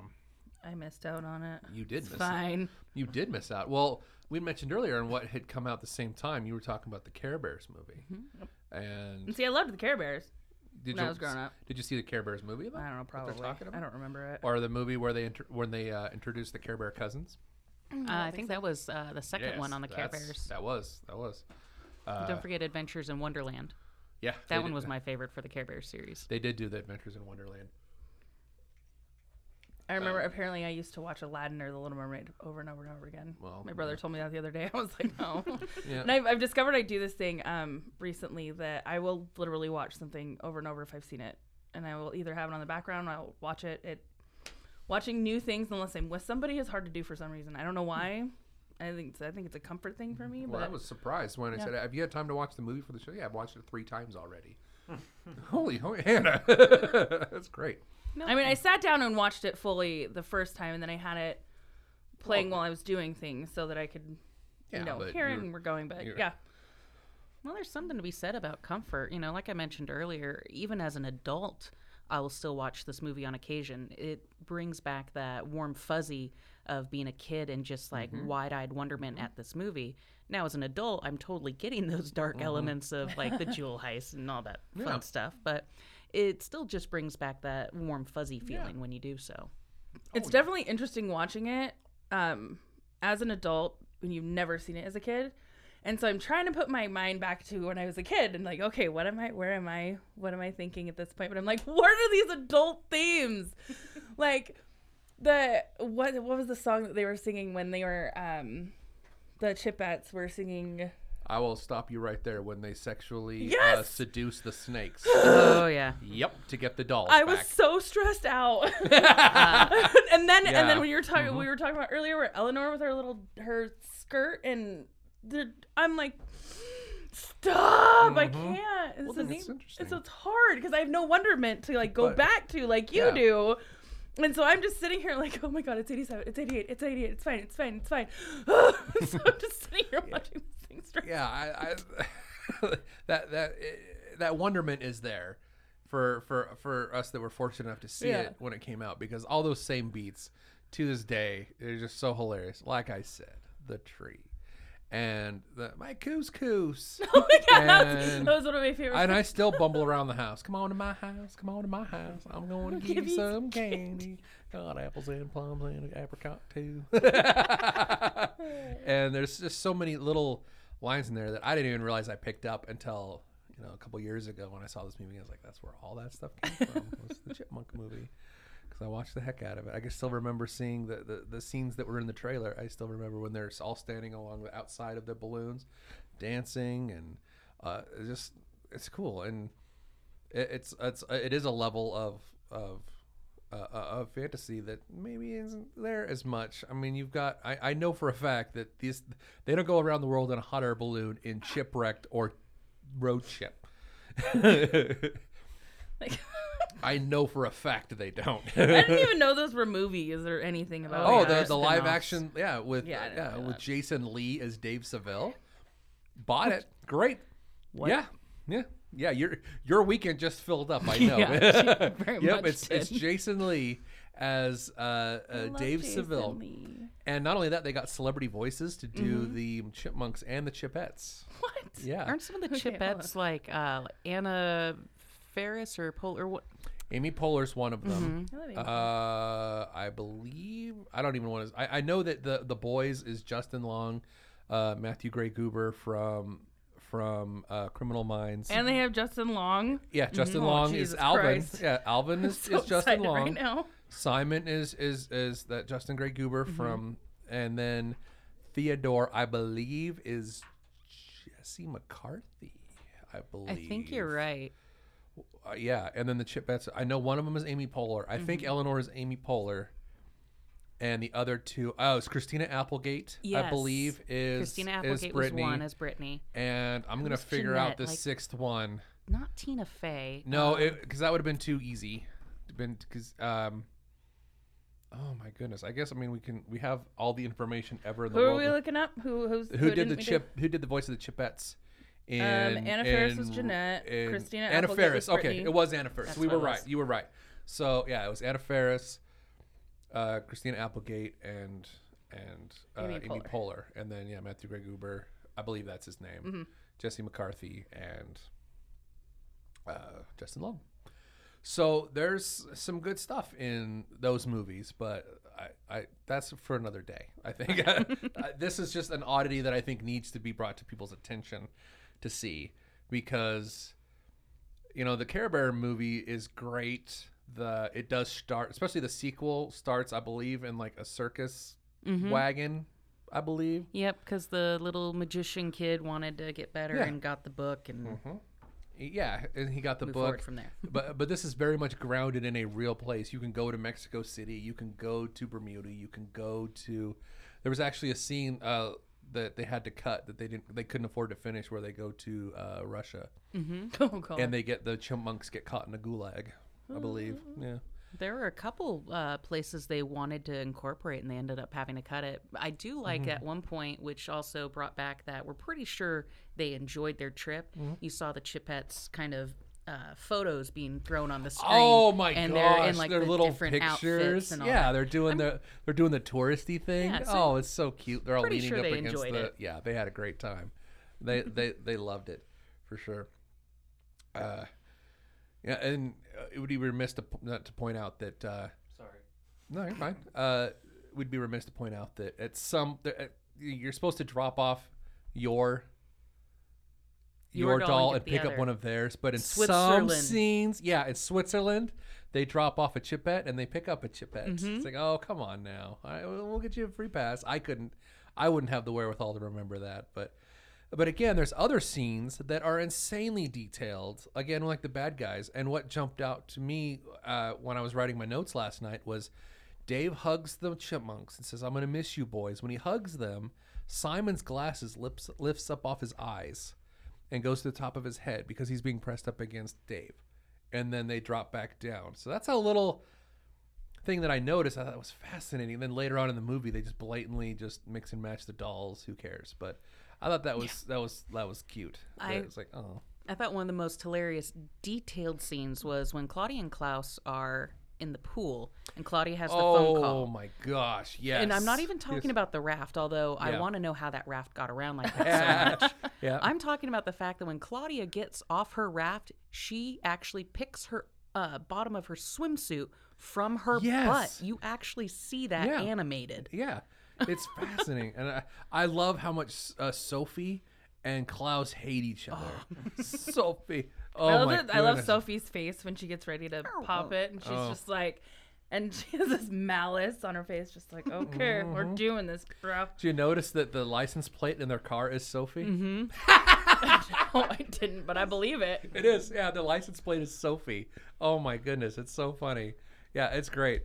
I missed out on it. you did It's miss fine. you did miss out well we mentioned earlier and what had come out the same time you were talking about the care bears movie and And see, I loved the Care Bears. did when I you was growing up. did you see the care bears movie though, I don't know, that they're probably. talking I don't remember it. or the movie where they inter- when they uh, introduced the care bear cousins Uh, I think that was uh, the second one on the Care Bears. that was that was uh, Don't forget Adventures in Wonderland. yeah That one did- was my favorite for the Care Bears series. They did do the Adventures in Wonderland. I remember Um, apparently I used to watch Aladdin or The Little Mermaid over and over and over again. Well, My brother yeah. told me that the other day. (laughs) I was like, no. (laughs) Yeah. And I've, I've discovered I do this thing um, recently that I will literally watch something over and over if I've seen it, and I will either have it on the background. Or I'll watch it. It watching new things unless I'm with somebody is hard to do for some reason. I don't know why. I think it's, I think it's a comfort thing for me. Well, but I was surprised when I said, "Have you had time to watch the movie for the show?" Yeah, I've watched it three times already. (laughs) holy, holy, Hannah, that's great. I mean, I sat down and watched it fully the first time, and then I had it playing Well- while I was doing things so that I could, Yeah, you know, but hear and we're going. But yeah, Well, there's something to be said about comfort. You know, like I mentioned earlier, even as an adult, I will still watch this movie on occasion. It brings back that warm fuzzy of being a kid and just like mm-hmm. wide-eyed wonderment at this movie. Now as an adult, I'm totally getting those dark mm-hmm. elements of like the jewel heist and all that (laughs) fun Yeah. stuff, but it still just brings back that warm fuzzy feeling when you do so. It's definitely interesting watching it um, as an adult when you've never seen it as a kid. And so I'm trying to put my mind back to when I was a kid and like, okay, what am I, where am I, what am I thinking at this point? But I'm like, (laughs) what are these adult themes? (laughs) like the, what, what was the song that they were singing when they were, um, the Chipettes were singing? I will stop you right there when they sexually uh, seduce the snakes. (gasps) oh yeah. yep, to get the dolls I was so stressed out. (laughs) (laughs) and then Yeah. and then when you were talking we were talking about earlier where Eleanor with her little her skirt and the I'm like stop I can't this then is, it's interesting. it's, it's hard because I have no wonderment to like go But- back to like you Yeah. do and so I'm just sitting here like, oh my god, it's 87, it's 88, it's 88, it's fine, it's fine, it's fine. (laughs) so I'm just sitting here watching yeah, I, I (laughs) that that eh, that wonderment is there for for for us that were fortunate enough to see Yeah. it when it came out because all those same beats to this day they're just so hilarious. Like I said, the tree and the my couscous. (laughs) Oh my god, that was, And- that was one of my favorite. and I still bumble (laughs) around the house. Come on to my house. Come on to my house. I'm going to give, give you some candy. Got apples and plums and an apricot too. and there's just so many little lines in there that I didn't even realize I picked up until you know a couple years ago when I saw this movie. I was like, that's where all that stuff came from. (laughs) was the Chipmunk movie. Because I watched the heck out of it. I can still remember seeing the, the, the scenes that were in the trailer. I still remember when they're all standing along the outside of the balloons, dancing, and uh, it's just it's cool and it, it's it's it is a level of of uh, uh, of fantasy that maybe isn't there as much. I mean, you've got I, I know for a fact that these they don't go around the world in a hot air balloon in Chipwrecked or Road Chip. Like, (laughs) I know for a fact they don't. I didn't even (laughs) know those were movies or anything about. Oh, the, the live spin-offs. action, yeah, with Yeah, I yeah, with that. Jason Lee as Dave Seville. Bought it, great. Yeah, yeah, yeah. Your your weekend just filled up. I (laughs) know. Yeah, (laughs) very yep, much it's it's. Jason Lee as uh, uh, love Dave Jason Seville, Lee. and not only that, they got celebrity voices to do the Chipmunks and the Chipettes. What? Yeah, Aren't some of the Okay, Chipettes like uh, Anna Faris or Pol or what? Amy Poehler's one of them. I love Amy Uh, I believe I don't even want to. I, I know that the the boys is Justin Long, uh, Matthew Gray Gubler from from uh, Criminal Minds. And they have Justin Long. yeah, Justin Oh, Long Jesus is Alvin. Christ. Yeah, Alvin is, (laughs) So is Justin Long. right now. Simon is is is that Justin Gray Gubler Mm-hmm. from, and then Theodore, I believe, is Jesse McCartney. I believe. I think you're right. Uh, yeah, and then the Chipettes. I know one of them is Amy Poehler. I think Mm-hmm. Eleanor is Amy Poehler, and the other two oh, it's Christina Applegate. I Yes. believe is Christina is Applegate was Brittany, one as Brittany. and I'm gonna Who's figure out Jeanette? the Like- sixth one. Not Tina Fey. No, um, because that would have been too easy. Been because um. Oh my goodness! I guess I mean we can we have all the information ever in the Who are world. we looking up? Who who's, who did didn't the we do? chip? Who did the voice of the Chipettes? In, Anna Faris was in- Jeanette, in- Christina Anna Applegate Faris. was Okay, Brittany. it was Anna Faris. We what were it right. was. You were right. So yeah, it was Anna Faris, uh, Christina Applegate, and and uh, Amy Amy, Poehler. Poehler. and then yeah, Matthew Gray Gubler, I believe that's his name. Mm-hmm. Jesse McCartney and uh, Justin Long. So there's some good stuff in those movies, but I, I that's for another day. I think (laughs) this is just an oddity that I think needs to be brought to people's attention to see because you know the Care Bear movie is great. The it does start, especially the sequel starts, I believe, in like a circus Mm-hmm. wagon, I believe. Yep, because the little magician kid wanted to get better Yeah. Mm-hmm. and got the book and Yeah, and he got the move book from there. but but this is very much grounded in a real place. You can go to Mexico City, you can go to Bermuda, you can go to. There was actually a scene uh, that they had to cut that they didn't they couldn't afford to finish where they go to uh, Russia (laughs) Oh god. and they get the chipmunks get caught in a gulag, I believe. Yeah. There were a couple uh, places they wanted to incorporate, and they ended up having to cut it. I do like Mm-hmm. at one point, which also brought back that we're pretty sure they enjoyed their trip. Mm-hmm. You saw the Chipettes kind of uh, photos being thrown on the screen. Oh my and gosh! they're in like their the little different pictures. and all yeah, that. they're doing the they're doing the touristy thing. Yeah, so oh, it's so cute. They're all leaning sure up they against the. it. Yeah, they had a great time. They they they loved it for sure. Uh, yeah, and uh, it would be remiss to p- not to point out that. Uh, Sorry. no, you're fine. Uh, we'd be remiss to point out that at some there- at- you're supposed to drop off your Your your, doll doll and and get the pick up other. one of theirs, but in some Switzerland. scenes, yeah, in Switzerland, they drop off a chipette and they pick up a chipette. Mm-hmm. It's like, oh, come on now, I, we'll get you a free pass. I couldn't, I wouldn't have the wherewithal to remember that, but. But again, there's other scenes that are insanely detailed. Again, like the bad guys. And what jumped out to me uh, when I was writing my notes last night was Dave hugs the chipmunks and says, "I'm gonna miss you, boys." When he hugs them, Simon's glasses lips, lifts up off his eyes and goes to the top of his head because he's being pressed up against Dave, and then they drop back down. So that's a little thing that I noticed. I thought was fascinating. And then later on in the movie, they just blatantly just mix and match the dolls. Who cares? But I thought that was that was that was cute. I- it was like, oh, I thought one of the most hilarious detailed scenes was when Claudia and Klaus are in the pool and Claudia has the phone call. oh my gosh, yes. And I'm not even talking Yes. about the raft, although I want to know how that raft got around like (laughs) that so much. yeah. I'm talking about the fact that when Claudia gets off her raft, she actually picks her uh, bottom of her swimsuit from her Yes. butt. You actually see that Yeah. animated. Yeah, it's fascinating, and I, I love how much uh, Sophie and Klaus hate each other. (laughs) Sophie, oh I love, my that- I love goodness. Sophie's face when she gets ready to pop it, and she's Oh. just like, and (laughs) she has this malice on her face, just like, okay, we're Mm-hmm. doing this, bro. Did you notice that the license plate in their car is Sophie? Mm-hmm. (laughs) Oh, I didn't, but I believe it. It is. Yeah, the license plate is Sophie. Oh my goodness, it's so funny. Yeah, it's great.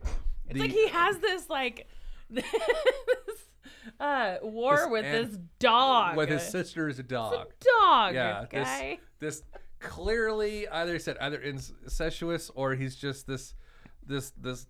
It's The- like he has this like this (laughs) uh war This with an- this dog. with his sister is a dog. dog yeah, guy. this this clearly either said either incestuous or he's just this this this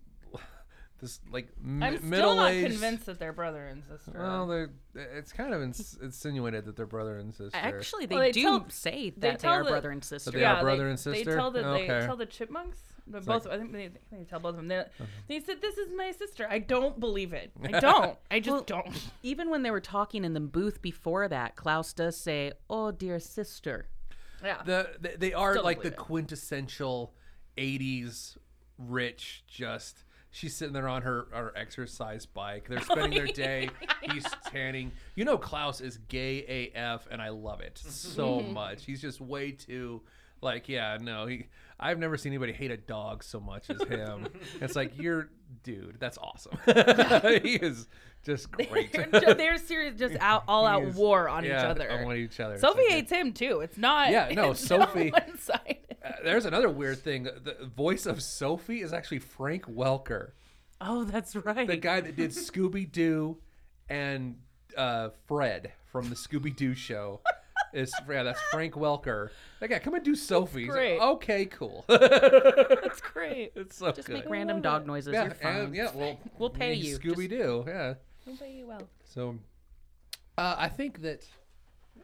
this like I'm still middle not aged. convinced that they're brother and sister. Well, they're, it's kind of ins- insinuated that they're brother and sister. Actually, they, Well, they do tell- say that they, tell are the- brother and sister. they are brother and sister. They sister? tell the they tell the chipmunks. But It's both like- I think they, they tell both of them. They, uh-huh. they said this is my sister. I don't believe it. I (laughs) don't. I just Well, don't. Even when they were talking in the booth before that, Klaus does say, "Oh, dear sister." Yeah. the, they, they are Still like the it. quintessential 80s rich just she's sitting there on her, her exercise bike they're spending their day (laughs) he's tanning you know klaus is gay af and i love it so (laughs) much he's just way too like yeah no he i've never seen anybody hate a dog so much as him (laughs) it's like you're dude that's awesome (laughs) (laughs) he is just great they're, they're serious, just out all out is- war on yeah, each other. on each other Sophie like- hates him too. It's not. Yeah, no, Sophie-. Uh, there's another weird thing. The voice of Sophie is actually Frank Welker, Oh, that's right. the guy that did Scooby Doo and uh, Fred from the Scooby Doo show. Is yeah, that's Frank Welker. That guy, come and do Sophie. Like, great. okay, cool. That's great. (laughs) it's so Just good. make random dog noises. yeah, You're fine. and, yeah. Well, We'll pay you. Scooby Doo. Yeah. We'll pay you well. So, uh, I think that. yeah.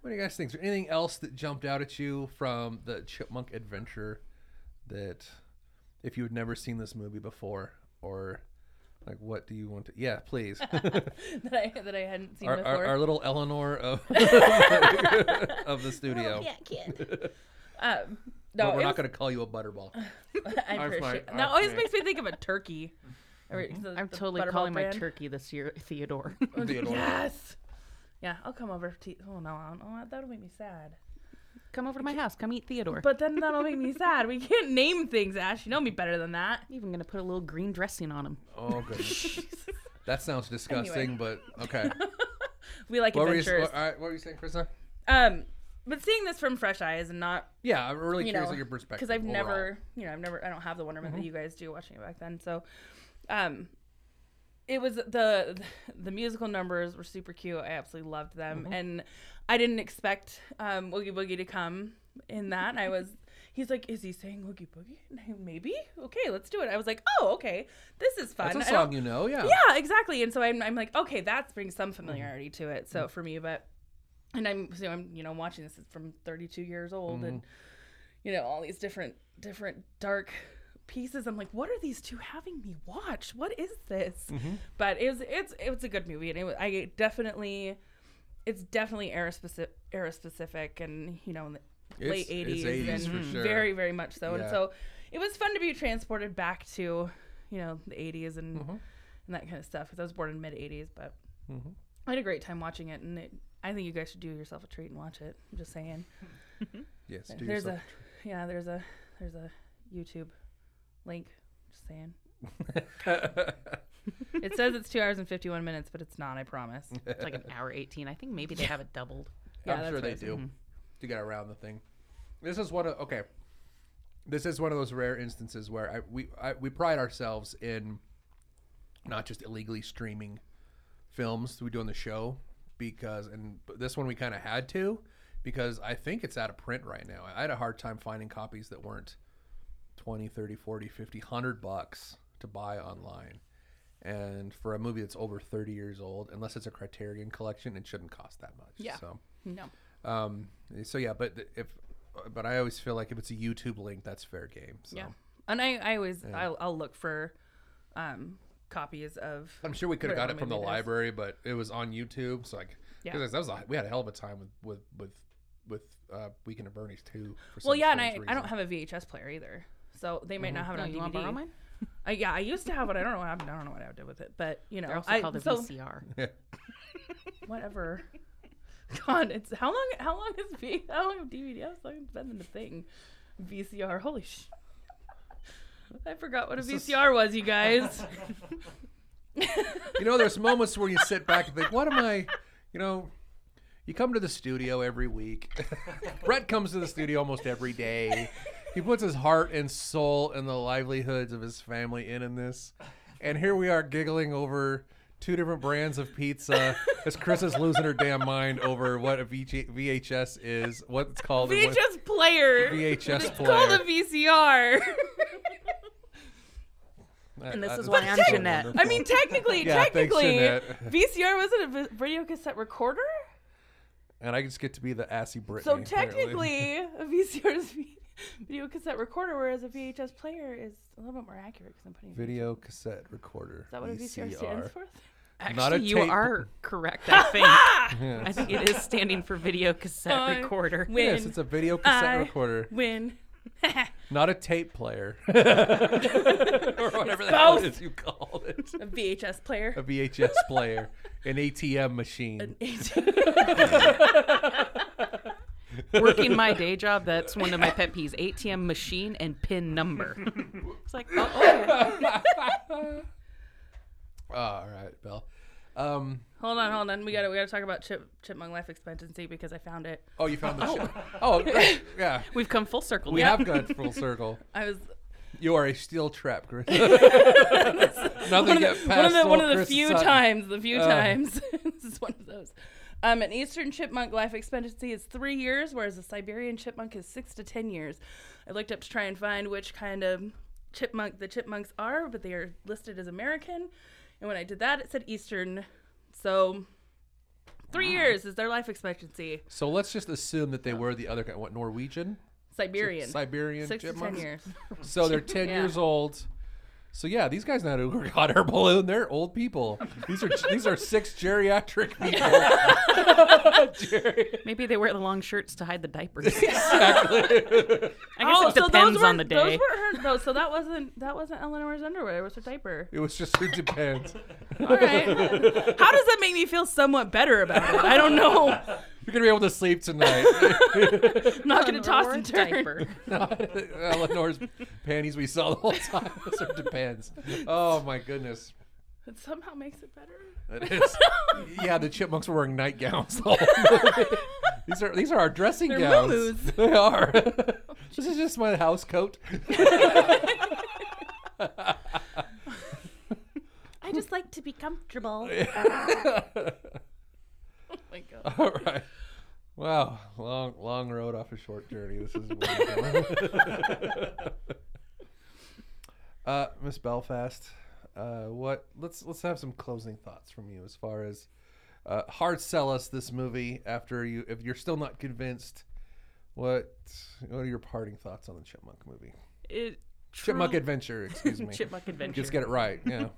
What do you guys think? Is there anything else that jumped out at you from the Chipmunk Adventure that, if you had never seen this movie before, or like, what do you want to? Yeah, please. (laughs) that I that I hadn't seen our, before. our, our little Eleanor of (laughs) of the studio. Yeah, (laughs) um, no, but we're not was- going to call you a butterball. I I've appreciate. like- That always made- makes me think of a turkey. Or the- I'm the totally Butterball calling my turkey this year Theodore. Theodore. Yes. Yeah, I'll come over to. Oh no, I don't know. That'll make me sad. Come over to my house. Come eat Theodore. But then that'll make me (laughs) sad. We can't name things, Ash. You know me better than that. I'm even gonna put a little green dressing on him. Oh goodness, (laughs) that sounds disgusting, but okay. (laughs) We like What were, you, adventures. what, all right, what were you saying, Krista? Um, but seeing this from fresh eyes and not Yeah, I'm really you curious know of your perspective. because I've overall. never, you know, I've never, I don't have the wonderment that you guys do watching it back then. So, um, it was the the musical numbers were super cute. I absolutely loved them, and I didn't expect um Woogie Boogie to come in that. I was. He's like, is he saying Woogie Boogie? And I, Maybe. Okay, let's do it. I was like, oh, okay, this is fun. That's a I don't- song you know, yeah. yeah, exactly. And so I'm, I'm like, okay, that brings some familiarity to it. So for me, but and I'm so I'm you know watching this from 32 years old and you know, all these different different dark pieces. I'm like, what are these two having me watch? What is this? Mm-hmm. But it was it's it was a good movie, and it was, I definitely it's definitely era specific era specific, and you know, in the It's- late it's 80s, 80s and for sure. very very much so. Yeah. And so it was fun to be transported back to you know the 80s and Mm-hmm. and that kind of stuff because I was born in mid 80s, but Mm-hmm. I had a great time watching it, and it, I think you guys should do yourself a treat and watch it. I'm just saying. (laughs) Yes, do there's yourself a yeah, there's a there's a YouTube link. Just saying. (laughs) (laughs) It says it's two hours and 51 minutes, but it's not. I promise. It's like an hour 18. I think maybe they have it doubled. Yeah, I'm that's sure what they I said. do mm-hmm. to get around the thing. This is one of okay. This is one of those rare instances where I, we I, we pride ourselves in not just illegally streaming films we do on the show because and this one we kind of had to because I think it's out of print right now. I had a hard time finding copies that weren't 20, 30, 40, 50, 100 bucks to buy online. And for a movie that's over 30 years old, unless it's a Criterion collection, it shouldn't cost that much. Yeah. So No. um, so yeah, but if but I always feel like if it's a YouTube link, that's fair game. So Yeah. And I, I always I'll, I'll look for um, copies of. I'm sure we could have got it from the movie library, but it was on YouTube. So like, Yeah. because that was a, we had a hell of a time with with with with uh, Weekend at Bernie's too. For Well, yeah, and I, strange I don't have a VHS player either, so they might not have it No, on you want DVD. To borrow mine? I, yeah, I used to have it. I don't know what happened. I don't know what I did with it, but you know, They're also I, called a so VCR. (laughs) (laughs) whatever. God, it's how long? How long is V? How long have DVD? How long has been in the thing? VCR. Holy sh! I forgot what a This is- VCR was, you guys. you know, there's (laughs) moments where you sit back and think, what am I, you know, you come to the studio every week. Brett comes to the studio almost every day. He puts his heart and soul and the livelihoods of his family in in this. And here we are giggling over two different brands of pizza as Chris is losing her damn mind over what a VG- VHS is, what it's called. and what- VHS player. VHS It's called a. VCR. (laughs) And this That- is that why is I'm so Jeanette. I mean, technically, (laughs) Yeah, technically, Jeanette. (laughs) VCR wasn't a vi- video cassette recorder. And I just get to be the assy Brittany. So apparently. technically, a VCR is v- (laughs) video cassette recorder, whereas a VHS player is a little bit more accurate because I'm putting. Video cassette recorder. Is that what a VCR stands for? Actually, Not a you tape- are correct, I think. Yeah. (laughs) I think it is standing for video cassette I recorder. win. Yes, it's a video cassette I recorder, Win. (laughs) not a tape player, or whatever the hell both. you call it. A VHS player. A VHS player, an ATM machine. Working my day job, that's one of my pet peeves. ATM machine and pin number. It's like, oh, okay. (laughs) All right, Bill. Um, hold on, hold on. We gotta we gotta talk about chip, chipmunk life expectancy because I found it. oh, you found the show. Oh, right. (laughs) yeah. We've come full circle. We now. have gone full circle. (laughs) I was You are a steel trap, Chris. Nothing one of the, one of the, one of the few Sutton. times, the few Uh. times. this is one of those. Um, an eastern chipmunk life expectancy is three years, whereas a Siberian chipmunk is six to ten years. I looked up to try and find which kind of chipmunk the chipmunks are, but they are listed as American. And when I did that, it said eastern. So three years is their life expectancy. So let's just assume that they were the other kind. What Norwegian? Siberian. Siberian Six to ten years. (laughs) So they're 10 Yeah. years old. So yeah, these guys know how to work (laughs) hot air balloon. They're old people. These are these are six geriatric (laughs) people. (laughs) Maybe they wear the long shirts to hide the diapers. exactly. I guess oh, it so depends those on the the those day. were her. Those, so that wasn't that wasn't Eleanor's underwear. It was her diaper. It was just it depends. All right. How does that make me feel somewhat better about it? I don't know. You're gonna be able to sleep tonight. I'm (laughs) not going to toss Or a and turn. diaper. (laughs) Eleanor's panties we saw the whole time. So it depends. Oh my goodness. It somehow makes it better. It is. (laughs) Yeah, the chipmunks were wearing nightgowns. the whole movie. these are these are our dressing They're gowns. moo-moos. They are. this is just my house coat. I just like to be comfortable. Oh (laughs) my god. All right. Wow, long long road off a short journey. This is (laughs) uh, Miss Belle Fast, uh, what? Let's let's have some closing thoughts from you as far as uh, hard sell us this movie after you if you're still not convinced. What What are your parting thoughts on the Chipmunk movie? It Chipmunk Adventure. Excuse (laughs) me. Chipmunk Adventure. Just get it right. Yeah.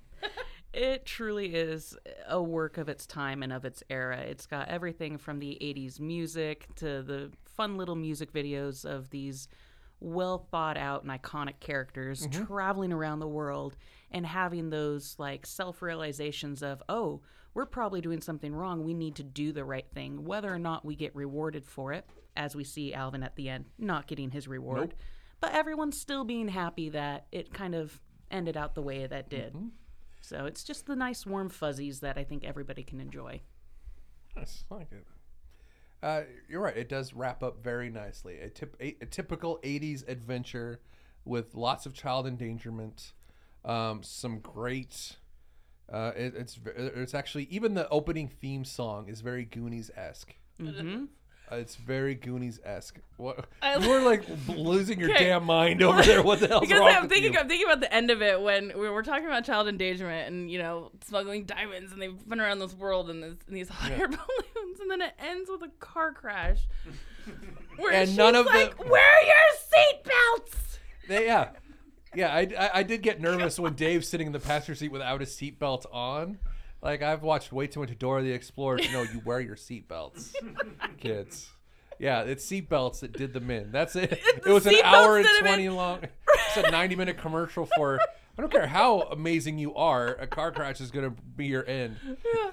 It truly is a work of its time and of its era. It's got everything from the 80s music to the fun little music videos of these well thought out and iconic characters mm-hmm. traveling around the world and having those like self realizations of, oh, we're probably doing something wrong. We need to do the right thing, whether or not we get rewarded for it, as we see Alvin at the end not getting his reward. But everyone's still being happy that it kind of ended out the way that did. Mm-hmm. So it's just the nice warm fuzzies that I think everybody can enjoy. Nice. I like it. Uh, you're right. It does wrap up very nicely. A, tip, a, a typical 80s adventure with lots of child endangerment, um, some great. Uh, it, it's it's actually even the opening theme song is very Goonies esque. Mm-hmm. Uh, it's very Goonies esque. What I- you were like (laughs) losing your Okay. damn mind over there. What the hell? because wrong I'm with thinking, you? I'm thinking about the end of it when we were talking about child endangerment and you know smuggling diamonds and they've been around this world in, this, in these hot air (laughs) balloons and then it ends with a car crash. (laughs) Where And she's none of the- like, "Wear your seatbelts." They- yeah, yeah. I, I, I did get nervous when Dave's sitting in the passenger seat without his seatbelt on. Like I've watched way too much Dora the Explorer to know you wear your seatbelts, (laughs) kids. Yeah, it's seatbelts that did them in. That's it. (laughs) It was an hour and that have been- twenty long. It's a ninety minute commercial for. I don't care how amazing you are. A car crash is going to be your end. (laughs)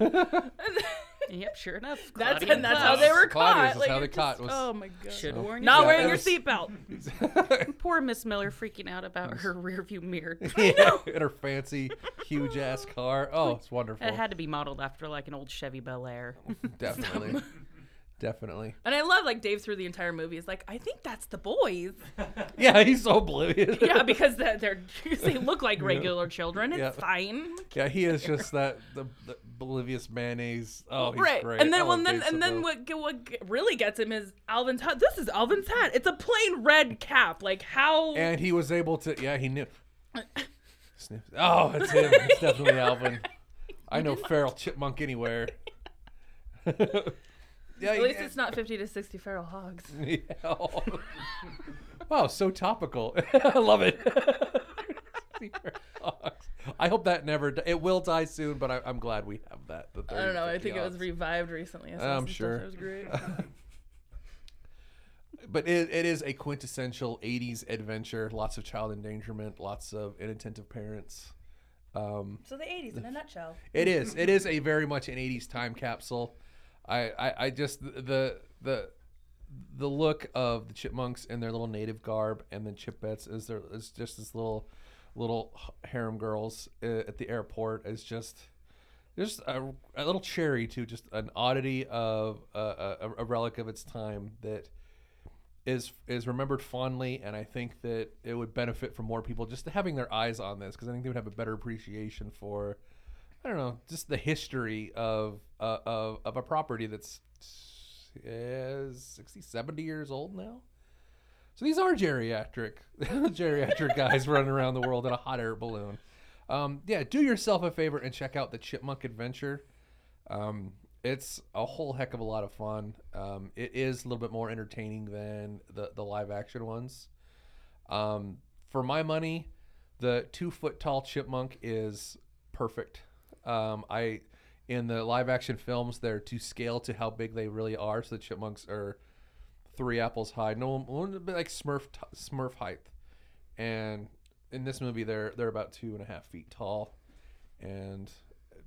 Yep, sure enough. (laughs) That's Claudia and that's how they were Claudia's caught. is Like, how they it caught just- was- oh my god. should have worn Not Yeah, wearing it your seatbelt. (laughs) Poor Miss Miller freaking out about her rearview mirror. (laughs) yeah, in her fancy, huge ass car. Oh, it's wonderful. It had to be modeled after like an old Chevy Bel Air. Definitely, definitely. And I love like Dave through the entire movie is like, I think that's the boys. Yeah, he's so oblivious. yeah, because they're, they're they look like regular children. It's Yeah. fine. Yeah, he is just that the, the oblivious mayonnaise. Oh, he's right. great. And then well, love then and then what what really gets him is Alvin's hat. This is Alvin's hat. It's a plain red cap. Like how And he was able to. Yeah, he knew. (laughs) Sniff. Oh, it's him. It's definitely Alvin. I know (laughs) feral chipmunk anywhere. (laughs) yeah, At least it's not 50 to 60 feral hogs. Yeah. wow, so topical. I love it. (laughs) I hope that never. di- It will die soon, but I, I'm glad we have that. the I don't know. I 30, think it was revived recently. I I'm sure. It was great. (laughs) but it, it is a quintessential 80s adventure lots of child endangerment lots of inattentive parents um, so the 80s in a nutshell. it is it is a (laughs) very much an 80s time capsule i i, I just the the the look of the chipmunks in their little native garb and then chipettes is there is just this little little harem girls uh, at the airport is just just a, a little cherry to just an oddity of uh, a, a relic of its time that is is remembered fondly, and I think that it would benefit from more people just having their eyes on this because I think they would have a better appreciation for, I don't know, just the history of uh, of of a property that's is 60, 70 years old now. So these are geriatric (laughs) geriatric guys running around the world in a hot air balloon. Um, yeah, do yourself a favor and check out the Chipmunk Adventure. Um, it's a whole heck of a lot of fun. Um, it is a little bit more entertaining than the, the live action ones. Um, for my money, the two foot tall chipmunk is perfect. Um, I in the live action films they're to scale to how big they really are. So the chipmunks are three apples high, no one bit like Smurf Smurf height, and in this movie they're they're about two and a half feet tall, and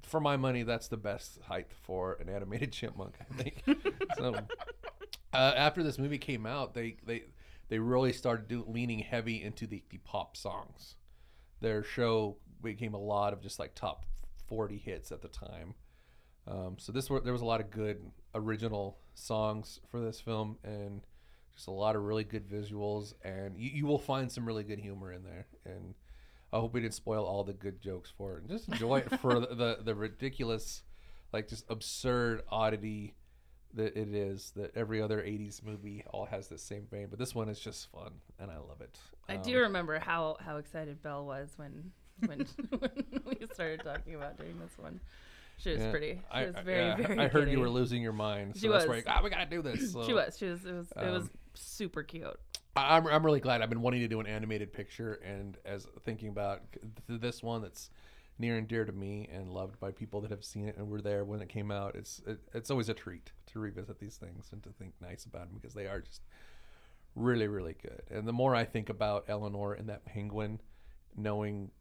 for my money that's the best height for an animated (laughs) chipmunk. I think. so uh, after this movie came out, they they they really started do, leaning heavy into the, the pop songs. Their show became a lot of just like top forty hits at the time. Um, so this were, there was a lot of good original songs for this film, and just a lot of really good visuals, and you, you will find some really good humor in there. And I hope we didn't spoil all the good jokes for it. And just enjoy it for the, the the ridiculous, like just absurd oddity that it is. That every other '80s movie all has the same vein, but this one is just fun, and I love it. I Um, do remember how how excited Belle was when when (laughs) when we started talking about doing this one. She was yeah. pretty. She I, was very yeah, (laughs) very. I heard you were losing your mind. So She that's was. where you, ah, we gotta do this. (laughs) So, She was. She was. It was. it was um, super cute. I- I'm, I'm really glad. I've been wanting to do an animated picture, and as thinking about th- this one that's near and dear to me and loved by people that have seen it and were there when it came out, it's it, it's always a treat to revisit these things and to think nice about them because they are just really really good. And the more I think about Eleanor and that penguin, knowing.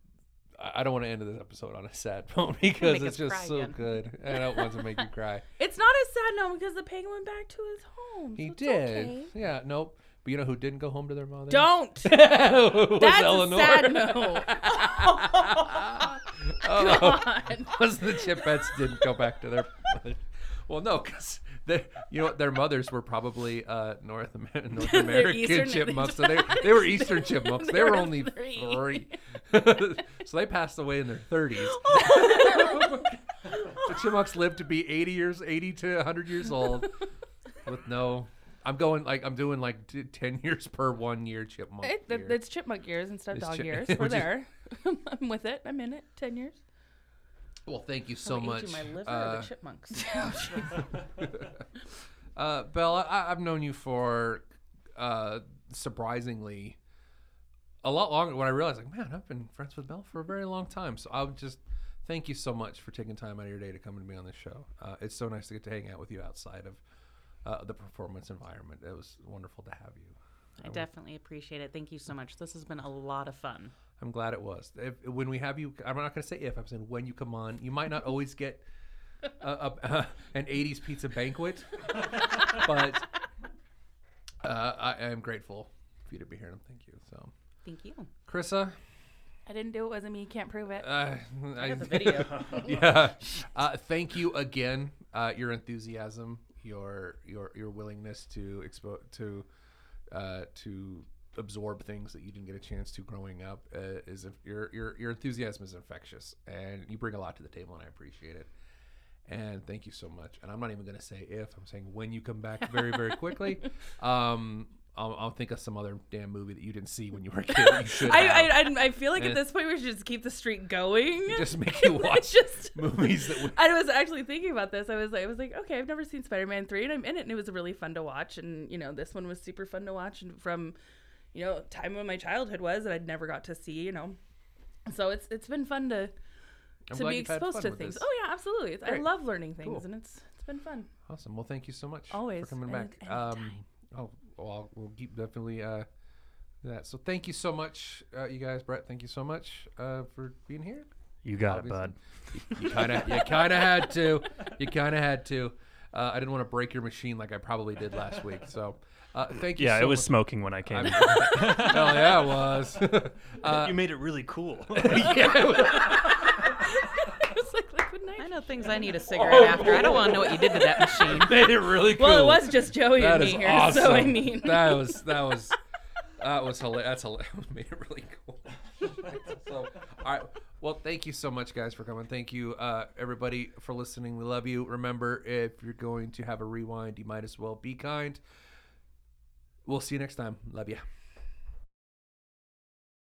I don't want to end this episode on a sad (laughs) note because it's just so again. good. I don't want to make you cry. (laughs) It's not a sad note because the penguin went back to his home. He so did. okay. Yeah, nope. But you know who didn't go home to their mother? Don't. (laughs) Was That's Eleanor. a sad note. Oh, God. was the Chipettes didn't go back to their mother. Well, no, because (laughs) they, you know, what, their mothers were probably uh, North, Amer- (laughs) North American Eastern- chipmunks, so they, they were Eastern chipmunks. They, were only three. three, (laughs) so they passed away in their thirties. the chipmunks lived to be eighty years, eighty to hundred years old, with no. I'm going like I'm doing like t- ten years per one year chipmunk. It, year. it's chipmunk years instead of It's dog chip- years. We're there. I'm with it. I'm in it. Ten years. Well, thank you so Are we much. aging my liver or Uh, the chipmunks? (laughs) (laughs) Uh, Belle, I, I've known you for uh, surprisingly a lot longer. When I realized, like, man, I've been friends with Belle for a very long time. So I would just thank you so much for taking time out of your day to come and be on this show. Uh, it's so nice to get to hang out with you outside of uh, the performance environment. It was wonderful to have you. I definitely appreciate it. Thank you so much. This has been a lot of fun. I'm glad it was. If, when we have you, I'm not going to say if. I'm saying when you come on. You might not always get a, a, (laughs) an 80s pizza banquet, (laughs) but uh, I am grateful for you to be here. And thank you. So, Thank you. Karissa, I didn't do it. Wasn't me. You can't prove it. uh, I got the (laughs) video. yeah. Uh, thank you again. Uh, your enthusiasm, your your your willingness to expose to uh, to absorb things that you didn't get a chance to growing up uh, is your your your enthusiasm is infectious, and you bring a lot to the table, and I appreciate it. And thank you so much. And I'm not even going to say if I'm saying when you come back very very quickly. (laughs) Um, I'll, I'll think of some other damn movie that you didn't see when you were a kid. You should I. I, I, I feel like Eh. at this point we should just keep the streak going. (laughs) just make (laughs) you watch just. movies that. We, I was actually thinking about this. I was like, I was like, okay, I've never seen Spider-Man three, and I'm in it, and it was really fun to watch. And you know, this one was super fun to watch, and from, you know, time when my childhood was that I'd never got to see. You know, so it's it's been fun to I'm to be exposed to things. this. Oh yeah, absolutely. It's, I love learning things, Cool. and it's it's been fun. Awesome. Well, thank you so much Always. for coming Any- back. Um, oh, well, we'll keep definitely uh, that. So thank you so much, uh, you guys. Brett, thank you so much uh, for being here. You got Obviously. it, bud. You kind of, you kind of had to. You kind of had to. Uh, I didn't want to break your machine like I probably did last week. So uh, thank you. Yeah, so it was much. smoking when I came. I'm- Hell (laughs) yeah, it was. (laughs) uh, you made it really cool. (laughs) yeah, it was- it's like liquid I know things I need a cigarette after. I don't want to know what you did to that machine. made it really cool. Well, it was just Joey That and me here, awesome. so I mean, that was that was that was hilarious. That's hilarious. Made it really cool. so, all right. Well, thank you so much, guys, for coming. Thank you, uh, everybody, for listening. We love you. Remember, if you're going to have a rewind, you might as well be kind. We'll see you next time. Love you.